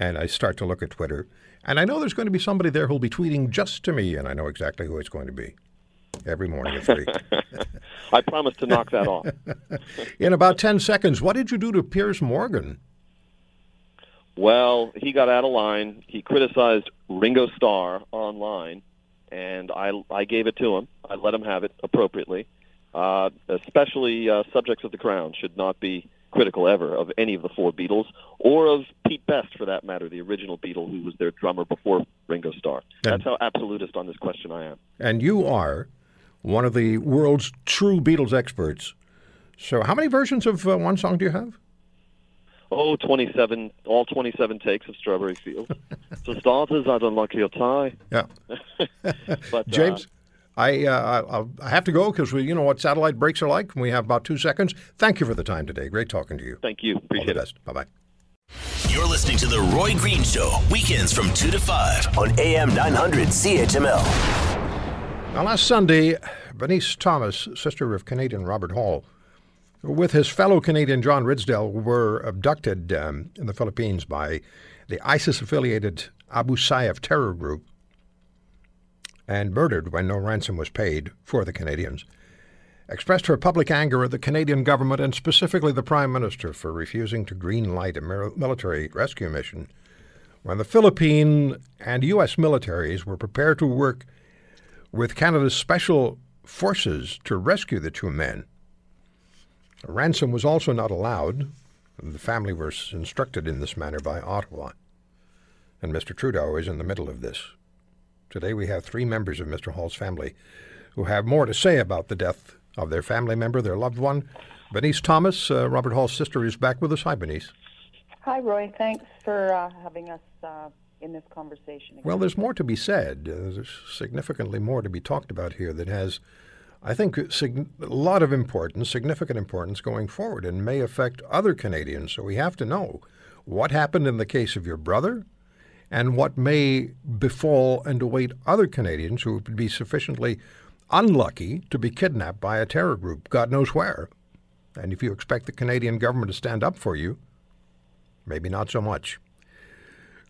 and I start to look at Twitter. And I know there's going to be somebody there who'll be tweeting just to me, and I know exactly who it's going to be every morning at 3. I promise to knock that off. In about 10 seconds, what did you do to Piers Morgan? Well, he got out of line. He criticized Ringo Starr online, and I, I gave it to him. I let him have it appropriately. Uh, especially uh, subjects of the crown should not be critical ever of any of the four Beatles, or of Pete Best, for that matter, the original Beatle who was their drummer before Ringo Starr. That's how absolutist on this question I am. And you are one of the world's true Beatles experts. So, how many versions of uh, one song do you have? Oh, 27, all 27 takes of Strawberry Fields. For starters, I don't like your tie. Yeah. but James, uh, I, uh, I have to go because we, you know what satellite breaks are like. We have about two seconds. Thank you for the time today. Great talking to you. Thank you. Appreciate All the best. Bye bye. You're listening to the Roy Green Show weekends from two to five on AM 900 CHML. Now, last Sunday, Bernice Thomas, sister of Canadian Robert Hall, with his fellow Canadian John Ridsdale, were abducted um, in the Philippines by the ISIS affiliated Abu Sayyaf terror group and murdered when no ransom was paid for the Canadians. Expressed her public anger at the Canadian government and specifically the Prime Minister for refusing to green light a military rescue mission when the Philippine and U.S. militaries were prepared to work with Canada's special forces to rescue the two men. A ransom was also not allowed. The family was instructed in this manner by Ottawa. And Mr. Trudeau is in the middle of this. Today we have three members of Mr. Hall's family who have more to say about the death of their family member, their loved one. Bernice Thomas, uh, Robert Hall's sister, is back with us. Hi, Bernice. Hi, Roy. Thanks for uh, having us uh, in this conversation. Again. Well, there's more to be said. Uh, there's significantly more to be talked about here that has I think a lot of importance, significant importance going forward, and may affect other Canadians. So we have to know what happened in the case of your brother and what may befall and await other Canadians who would be sufficiently unlucky to be kidnapped by a terror group, God knows where. And if you expect the Canadian government to stand up for you, maybe not so much.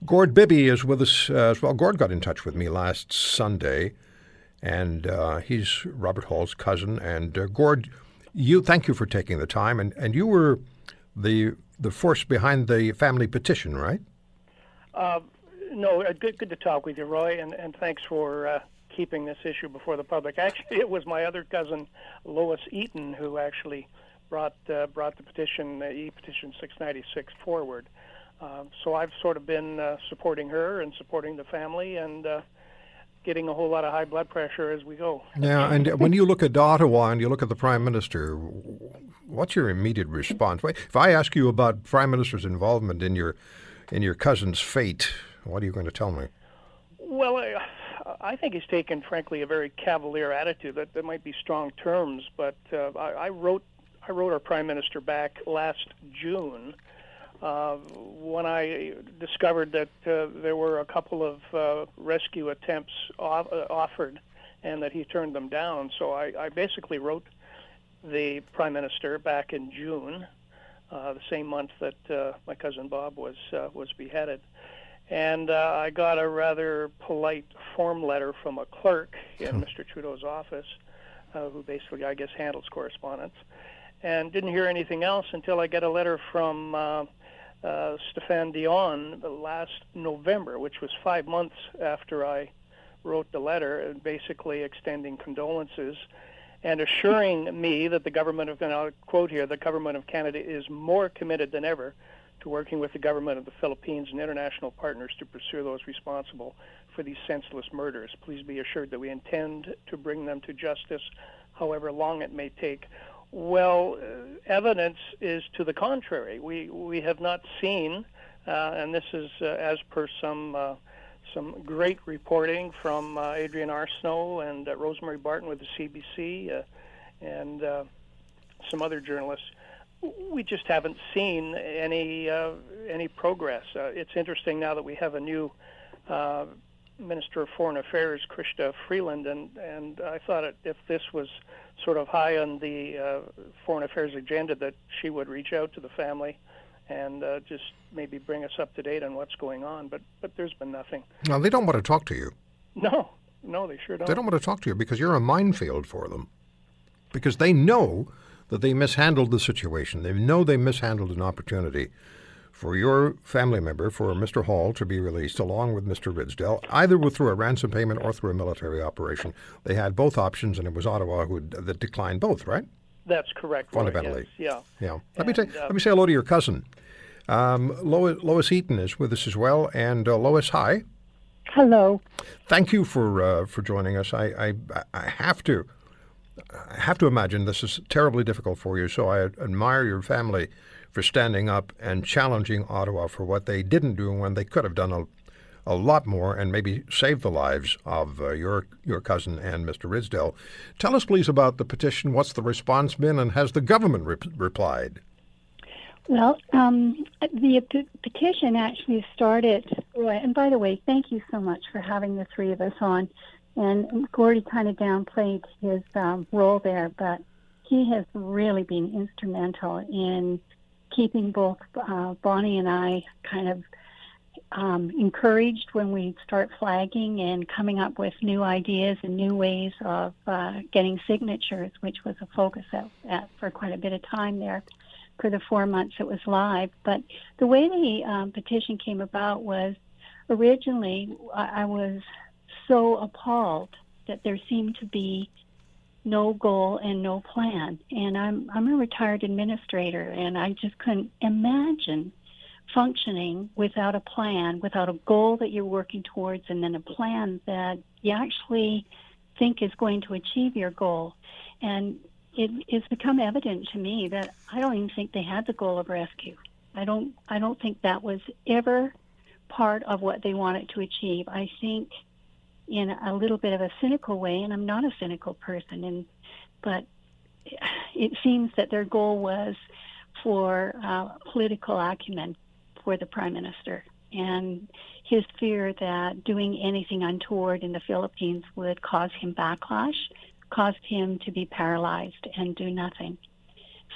Gord Bibby is with us uh, as well. Gord got in touch with me last Sunday and uh, he's Robert Hall's cousin. And uh, Gord, you thank you for taking the time, and, and you were the the force behind the family petition, right? Uh, no, uh, good good to talk with you, Roy, and, and thanks for uh, keeping this issue before the public. Actually, it was my other cousin, Lois Eaton, who actually brought uh, brought the petition, e petition 696, forward. so I've sort of been supporting her and supporting the family, and getting a whole lot of high blood pressure as we go. Yeah, and when you look at Ottawa and you look at the Prime Minister, what's your immediate response? If I ask you about Prime Minister's involvement in your in your cousin's fate, what are you going to tell me? Well, I, I think he's taken, frankly, a very cavalier attitude. That, that might be strong terms, but uh, I, I wrote I wrote our Prime Minister back last June uh, when I discovered that uh, there were a couple of uh, rescue attempts off, uh, offered and that he turned them down. So I, I basically wrote the prime minister back in June, uh, the same month that uh, my cousin Bob was was beheaded, and uh, I got a rather polite form letter from a clerk in Mr. Trudeau's office, uh, who basically I guess handles correspondence, and didn't hear anything else until I get a letter from. Uh, uh, Stéphane Dion last November, which was five months after I wrote the letter, and basically extending condolences and assuring me that the government of, and I'll quote here, the government of Canada is more committed than ever to working with the government of the Philippines and international partners to pursue those responsible for these senseless murders. Please be assured that we intend to bring them to justice, however long it may take. Well, uh, evidence is to the contrary. We we have not seen, uh, and this is uh, as per some uh, some great reporting from uh, Adrienne Arsenault and Rosemary Barton with the CBC and some other journalists. We just haven't seen any uh, any progress. Uh, it's interesting now that we have a new uh, Minister of Foreign Affairs, Chrystia Freeland, and and I thought it, if this was sort of high on the uh, foreign affairs agenda, that she would reach out to the family and uh, just maybe bring us up to date on what's going on. But but there's been nothing. Now they don't want to talk to you. No, no, they sure don't. They don't want to talk to you because you're a minefield for them. Because they know that they mishandled the situation. They know they mishandled an opportunity for your family member, for Mr. Hall, to be released along with Mr. Ridsdale, either through a ransom payment or through a military operation. They had both options, and it was Ottawa who that declined both, right? That's correct. Roy, Fundamentally, yes, yeah. yeah. Let me And, say, uh, let me say hello to your cousin, um, Lois, Lois Eaton is with us as well, and uh, Lois, hi. Hello. Thank you for uh, for joining us. I, I I have to I have to imagine this is terribly difficult for you. So I admire your family for standing up and challenging Ottawa for what they didn't do when they could have done a, a lot more and maybe saved the lives of uh, your your cousin and Mr. Ridsdale. Tell us, please, about the petition. What's the response been, and has the government re- replied? Well, um, the p- petition actually started, Roy, and by the way, thank you so much for having the three of us on. And Gordy kind of downplayed his um, role there, but he has really been instrumental in keeping both uh, Bonnie and I kind of um, encouraged when we start flagging and coming up with new ideas and new ways of uh, getting signatures, which was a focus at, at, for quite a bit of time there for the four months it was live. But the way the um, petition came about was originally I, I was so appalled that there seemed to be no goal and no plan. And I'm I'm a retired administrator, and I just couldn't imagine functioning without a plan, without a goal that you're working towards, and then a plan that you actually think is going to achieve your goal. And it, it's become evident to me that I don't even think they had the goal of rescue. I don't I don't think that was ever part of what they wanted to achieve. I think in a little bit of a cynical way, and I'm not a cynical person, and but it seems that their goal was for uh, political acumen for the prime minister and his fear that doing anything untoward in the Philippines would cause him backlash, caused him to be paralyzed and do nothing.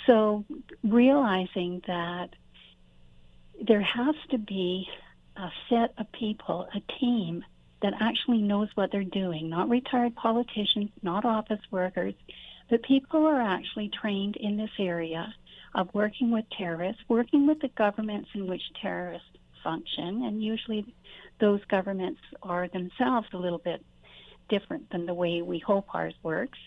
So realizing that there has to be a set of people, a team that actually knows what they're doing, not retired politicians, not office workers, but people who are actually trained in this area of working with terrorists, working with the governments in which terrorists function, and usually those governments are themselves a little bit different than the way we hope ours works.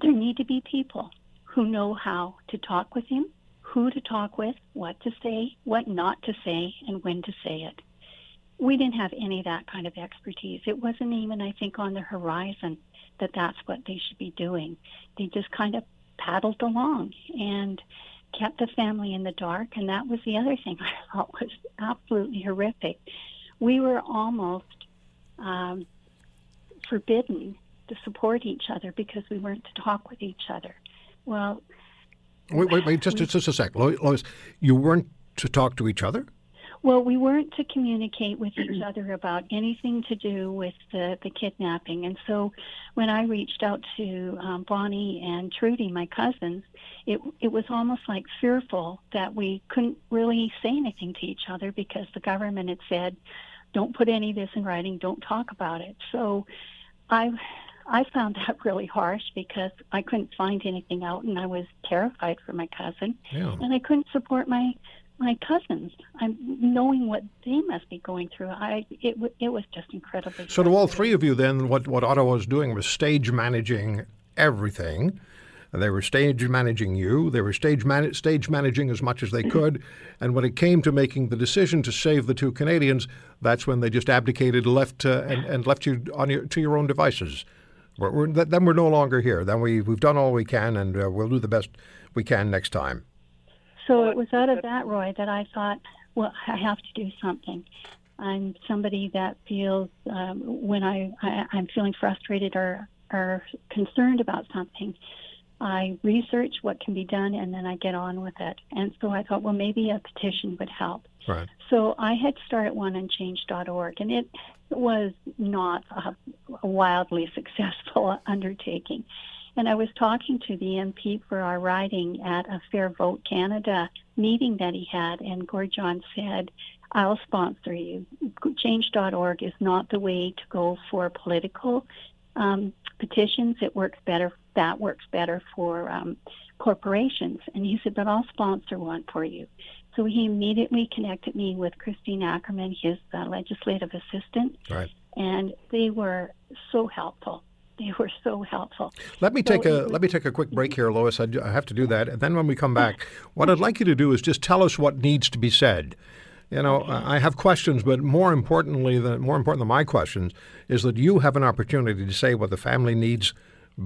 There need to be people who know how to talk with him, who to talk with, what to say, what not to say, and when to say it. We didn't have any of that kind of expertise. It wasn't even, I think, on the horizon that that's what they should be doing. They just kind of paddled along and kept the family in the dark. And that was the other thing I thought was absolutely horrific. We were almost um, forbidden to support each other because we weren't to talk with each other. Well, Wait, wait, wait just, just a sec. Lois, you weren't to talk to each other? Well, we weren't to communicate with each other about anything to do with the, the kidnapping. And so when I reached out to um, Bonnie and Trudy, my cousins, it, it was almost like fearful that we couldn't really say anything to each other because the government had said, don't put any of this in writing, don't talk about it. So I, I found that really harsh because I couldn't find anything out and I was terrified for my cousin. Yeah. And I couldn't support my my cousins. I'm knowing what they must be going through. I it w- it was just incredibly. So, to all three of you, then, what, what Ottawa was doing was stage managing everything. They were stage managing you. They were stage, man- stage managing as much as they could. And when it came to making the decision to save the two Canadians, that's when they just abdicated, left uh, and, and left you on your, to your own devices. We're, we're, then we're no longer here. Then we, we've done all we can, and uh, we'll do the best we can next time. So it was out of that, Roy, that I thought, well, I have to do something. I'm somebody that feels um, when I, I I'm feeling frustrated or or concerned about something, I research what can be done and then I get on with it. And so I thought, well, maybe a petition would help. Right. So I had started one on change.org, and it was not a, a wildly successful undertaking. And I was talking to the MP for our riding at a Fair Vote Canada meeting that he had, and Gord John said, I'll sponsor you. Change.org is not the way to go for political um, petitions. It works better. That works better for um, corporations. And he said, but I'll sponsor one for you. So he immediately connected me with Christine Ackerman, his uh, legislative assistant, Right. and they were so helpful. They were so helpful. Let me So take a was- let me take a quick break here, Lois. I, do- I have to do that, and then when we come back, what I'd like you to do is just tell us what needs to be said. You know, I I have questions, but more importantly, than more important than my questions is that you have an opportunity to say what the family needs,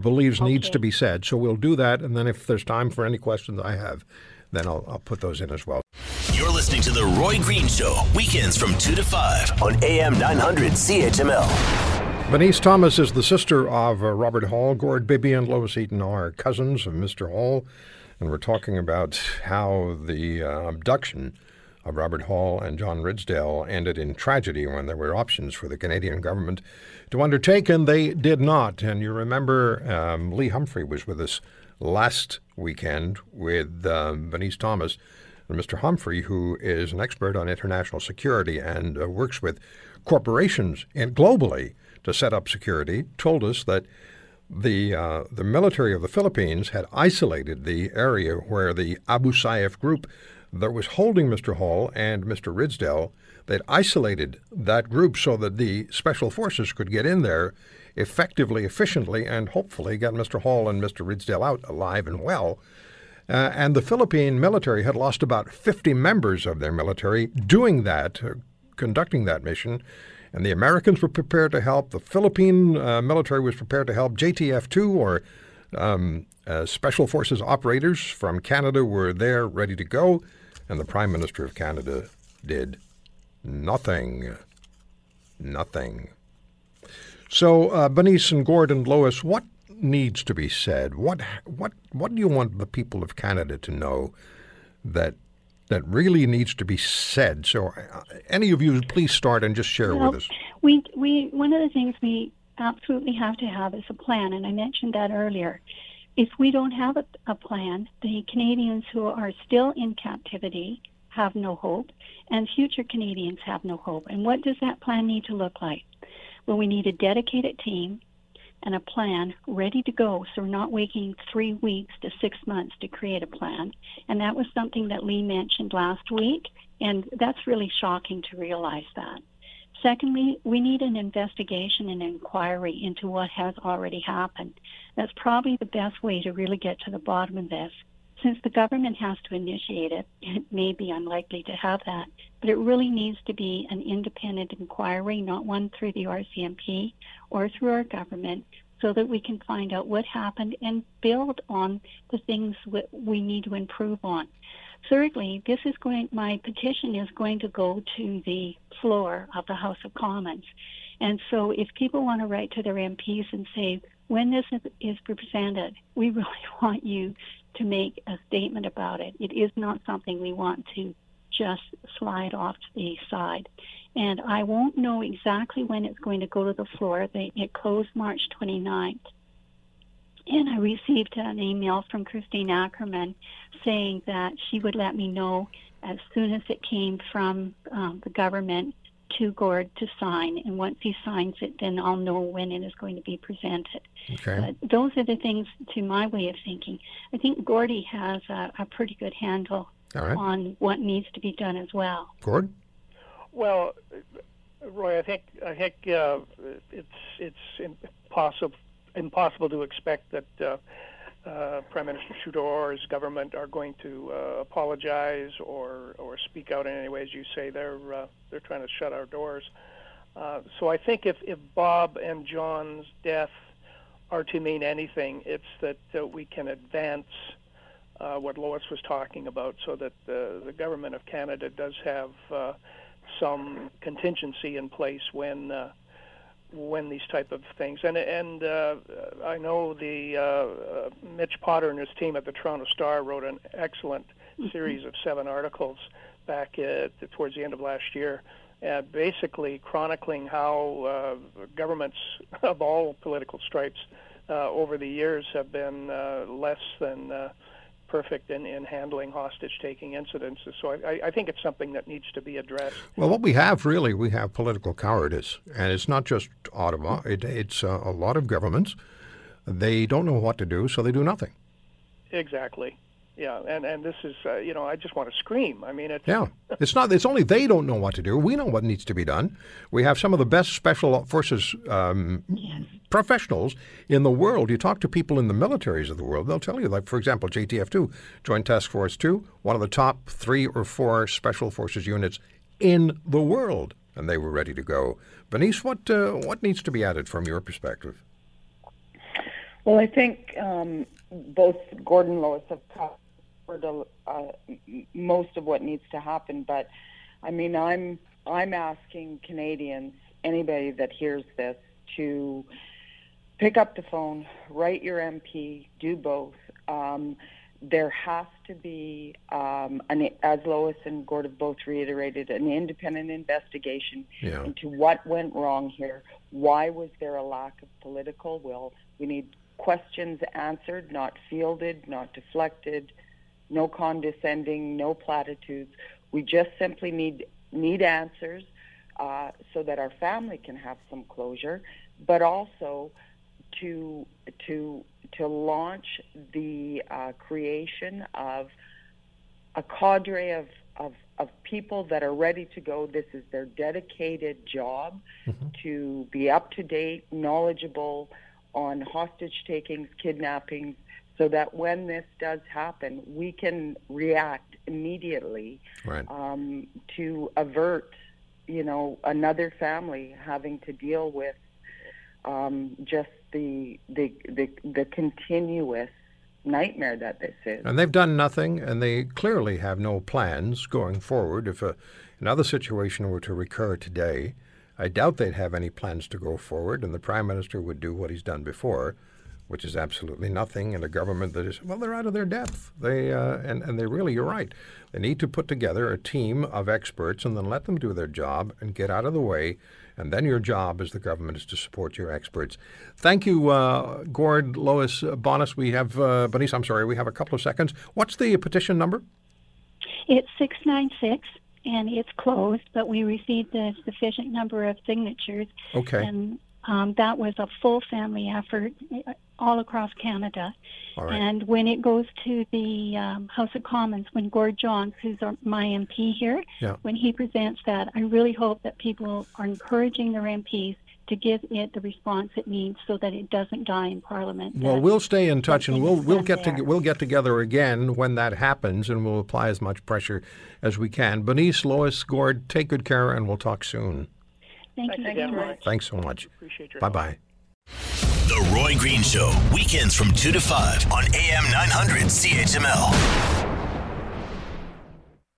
believes needs to be said. So we'll do that, and then if there's time for any questions I have, then I'll, I'll put those in as well. You're listening to The Roy Green Show, weekends from 2 to 5 on AM 900 CHML. Bernice Thomas is the sister of uh, Robert Hall. Gord Bibby and Lois Eaton are cousins of Mr. Hall. And we're talking about how the uh, abduction of Robert Hall and John Ridsdale ended in tragedy when there were options for the Canadian government to undertake, and they did not. And you remember um, Lee Humphrey was with us last weekend with Bernice Thomas. And Mr. Humphrey, who is an expert on international security and uh, works with corporations and globally to set up security, told us that the uh, the military of the Philippines had isolated the area where the Abu Sayyaf group that was holding Mr. Hall and Mr. Ridsdale, they'd isolated that group so that the special forces could get in there effectively, efficiently, and hopefully get Mr. Hall and Mr. Ridsdale out alive and well. Uh, and the Philippine military had lost about 50 members of their military doing that, uh, conducting that mission. And the Americans were prepared to help. The Philippine uh, military was prepared to help. JTF 2 or um, uh, Special Forces operators from Canada were there ready to go. And the Prime Minister of Canada did nothing. Nothing. So, uh, and Gordon Lois, what needs to be said? What what what do you want the people of Canada to know that that really needs to be said? So, uh, any of you, please start and just share Well, with us. We we one of the things we absolutely have to have is a plan, and I mentioned that earlier. If we don't have a, a plan, the Canadians who are still in captivity have no hope, and future Canadians have no hope. And what does that plan need to look like? Well, we need a dedicated team and a plan ready to go. So we're not waiting three weeks to six months to create a plan. And that was something that Lee mentioned last week. And that's really shocking to realize that. Secondly, we need an investigation and inquiry into what has already happened. That's probably the best way to really get to the bottom of this. Since the government has to initiate it, it may be unlikely to have that, but it really needs to be an independent inquiry, not one through the RCMP or through our government, so that we can find out what happened and build on the things we need to improve on. Thirdly, this is going, my petition is going to go to the floor of the House of Commons. And so if people want to write to their MPs and say, when this is, is presented, we really want you to make a statement about it. It is not something we want to just slide off to the side. And I won't know exactly when it's going to go to the floor. They, it closed March 29th. And I received an email from Christine Ackerman saying that she would let me know as soon as it came from um, the government to Gord to sign. And once he signs it, then I'll know when it is going to be presented. Okay. But those are the things to my way of thinking. I think Gordy has a, a pretty good handle All right. on what needs to be done as well. Gord? Well, Roy, I think I think uh, it's it's impossible impossible to expect that uh, uh, Prime Minister Trudeau's government are going to uh, apologize or or speak out in any way. As you say, they're uh, they're trying to shut our doors. Uh, so I think if if Bob and John's death are to mean anything, it's that uh, we can advance what Lois was talking about, so that the the government of Canada does have some contingency in place when when these type of things. And and uh, I know the uh, uh, Mitch Potter and his team at the Toronto Star wrote an excellent series of seven articles back uh, towards the end of last year, uh, basically chronicling how uh, governments of all political stripes uh, over the years have been uh, less than uh, perfect in, in handling hostage taking incidents. So I, I think it's something that needs to be addressed. Well, what we have really, we have political cowardice. And it's not just Ottawa, it, it's uh, a lot of governments. They don't know what to do, so they do nothing. Exactly. Yeah, and and this is uh, you know I just want to scream. I mean it's yeah. It's not. It's only they don't know what to do. We know what needs to be done. We have some of the best special forces um, yes. professionals in the world. You talk to people in the militaries of the world, they'll tell you. Like for example, JTF two, Joint Task Force two, one of the top three or four special forces units in the world, and they were ready to go. Bernice, what uh, what needs to be added from your perspective? Well, I think um, both Gordon Lois have talked for the uh, most of what needs to happen. But I mean, I'm I'm asking Canadians, anybody that hears this, to pick up the phone, write your MP, do both. Um, there has to be, um, an, as Lois and Gord have both reiterated, an independent investigation yeah. into what went wrong here. Why was there a lack of political will? We need questions answered, not fielded, not deflected, no condescending, no platitudes. We just simply need need answers uh, so that our family can have some closure, but also to to to launch the uh, creation of a cadre of, of of people that are ready to go. This is their dedicated job mm-hmm. to be up to date, knowledgeable on hostage takings, kidnappings, so that when this does happen, we can react immediately right. um, to avert, you know, another family having to deal with um, just the, the the the continuous nightmare that this is. And they've done nothing, and they clearly have no plans going forward. If a, another situation were to recur today, I doubt they'd have any plans to go forward, and the prime minister would do what he's done before which is absolutely nothing, and a government that is well, they're out of their depth. They uh, and and they really, you're right. They need to put together a team of experts and then let them do their job and get out of the way. And then your job as the government is to support your experts. Thank you, uh, Gord, Lois, uh, Bonis. We have uh, Bernice. I'm sorry, we have a couple of seconds. What's the petition number? It's six nine six and it's closed, but we received a sufficient number of signatures. Okay. And um, that was a full family effort all across Canada. And when it goes to the um, House of Commons, when Gord Johns, who's our, my MP here, yeah. when he presents that, I really hope that people are encouraging their MPs to give it the response it needs so that it doesn't die in Parliament. Well, we'll stay in touch and we'll we'll get to, we'll get together again when that happens and we'll apply as much pressure as we can. Bernice, Lois, Gord, take good care and we'll talk soon. Thank, Thank you very much. Thanks so much. Bye bye. The Roy Green Show, weekends from 2 to 5 on AM 900 CHML.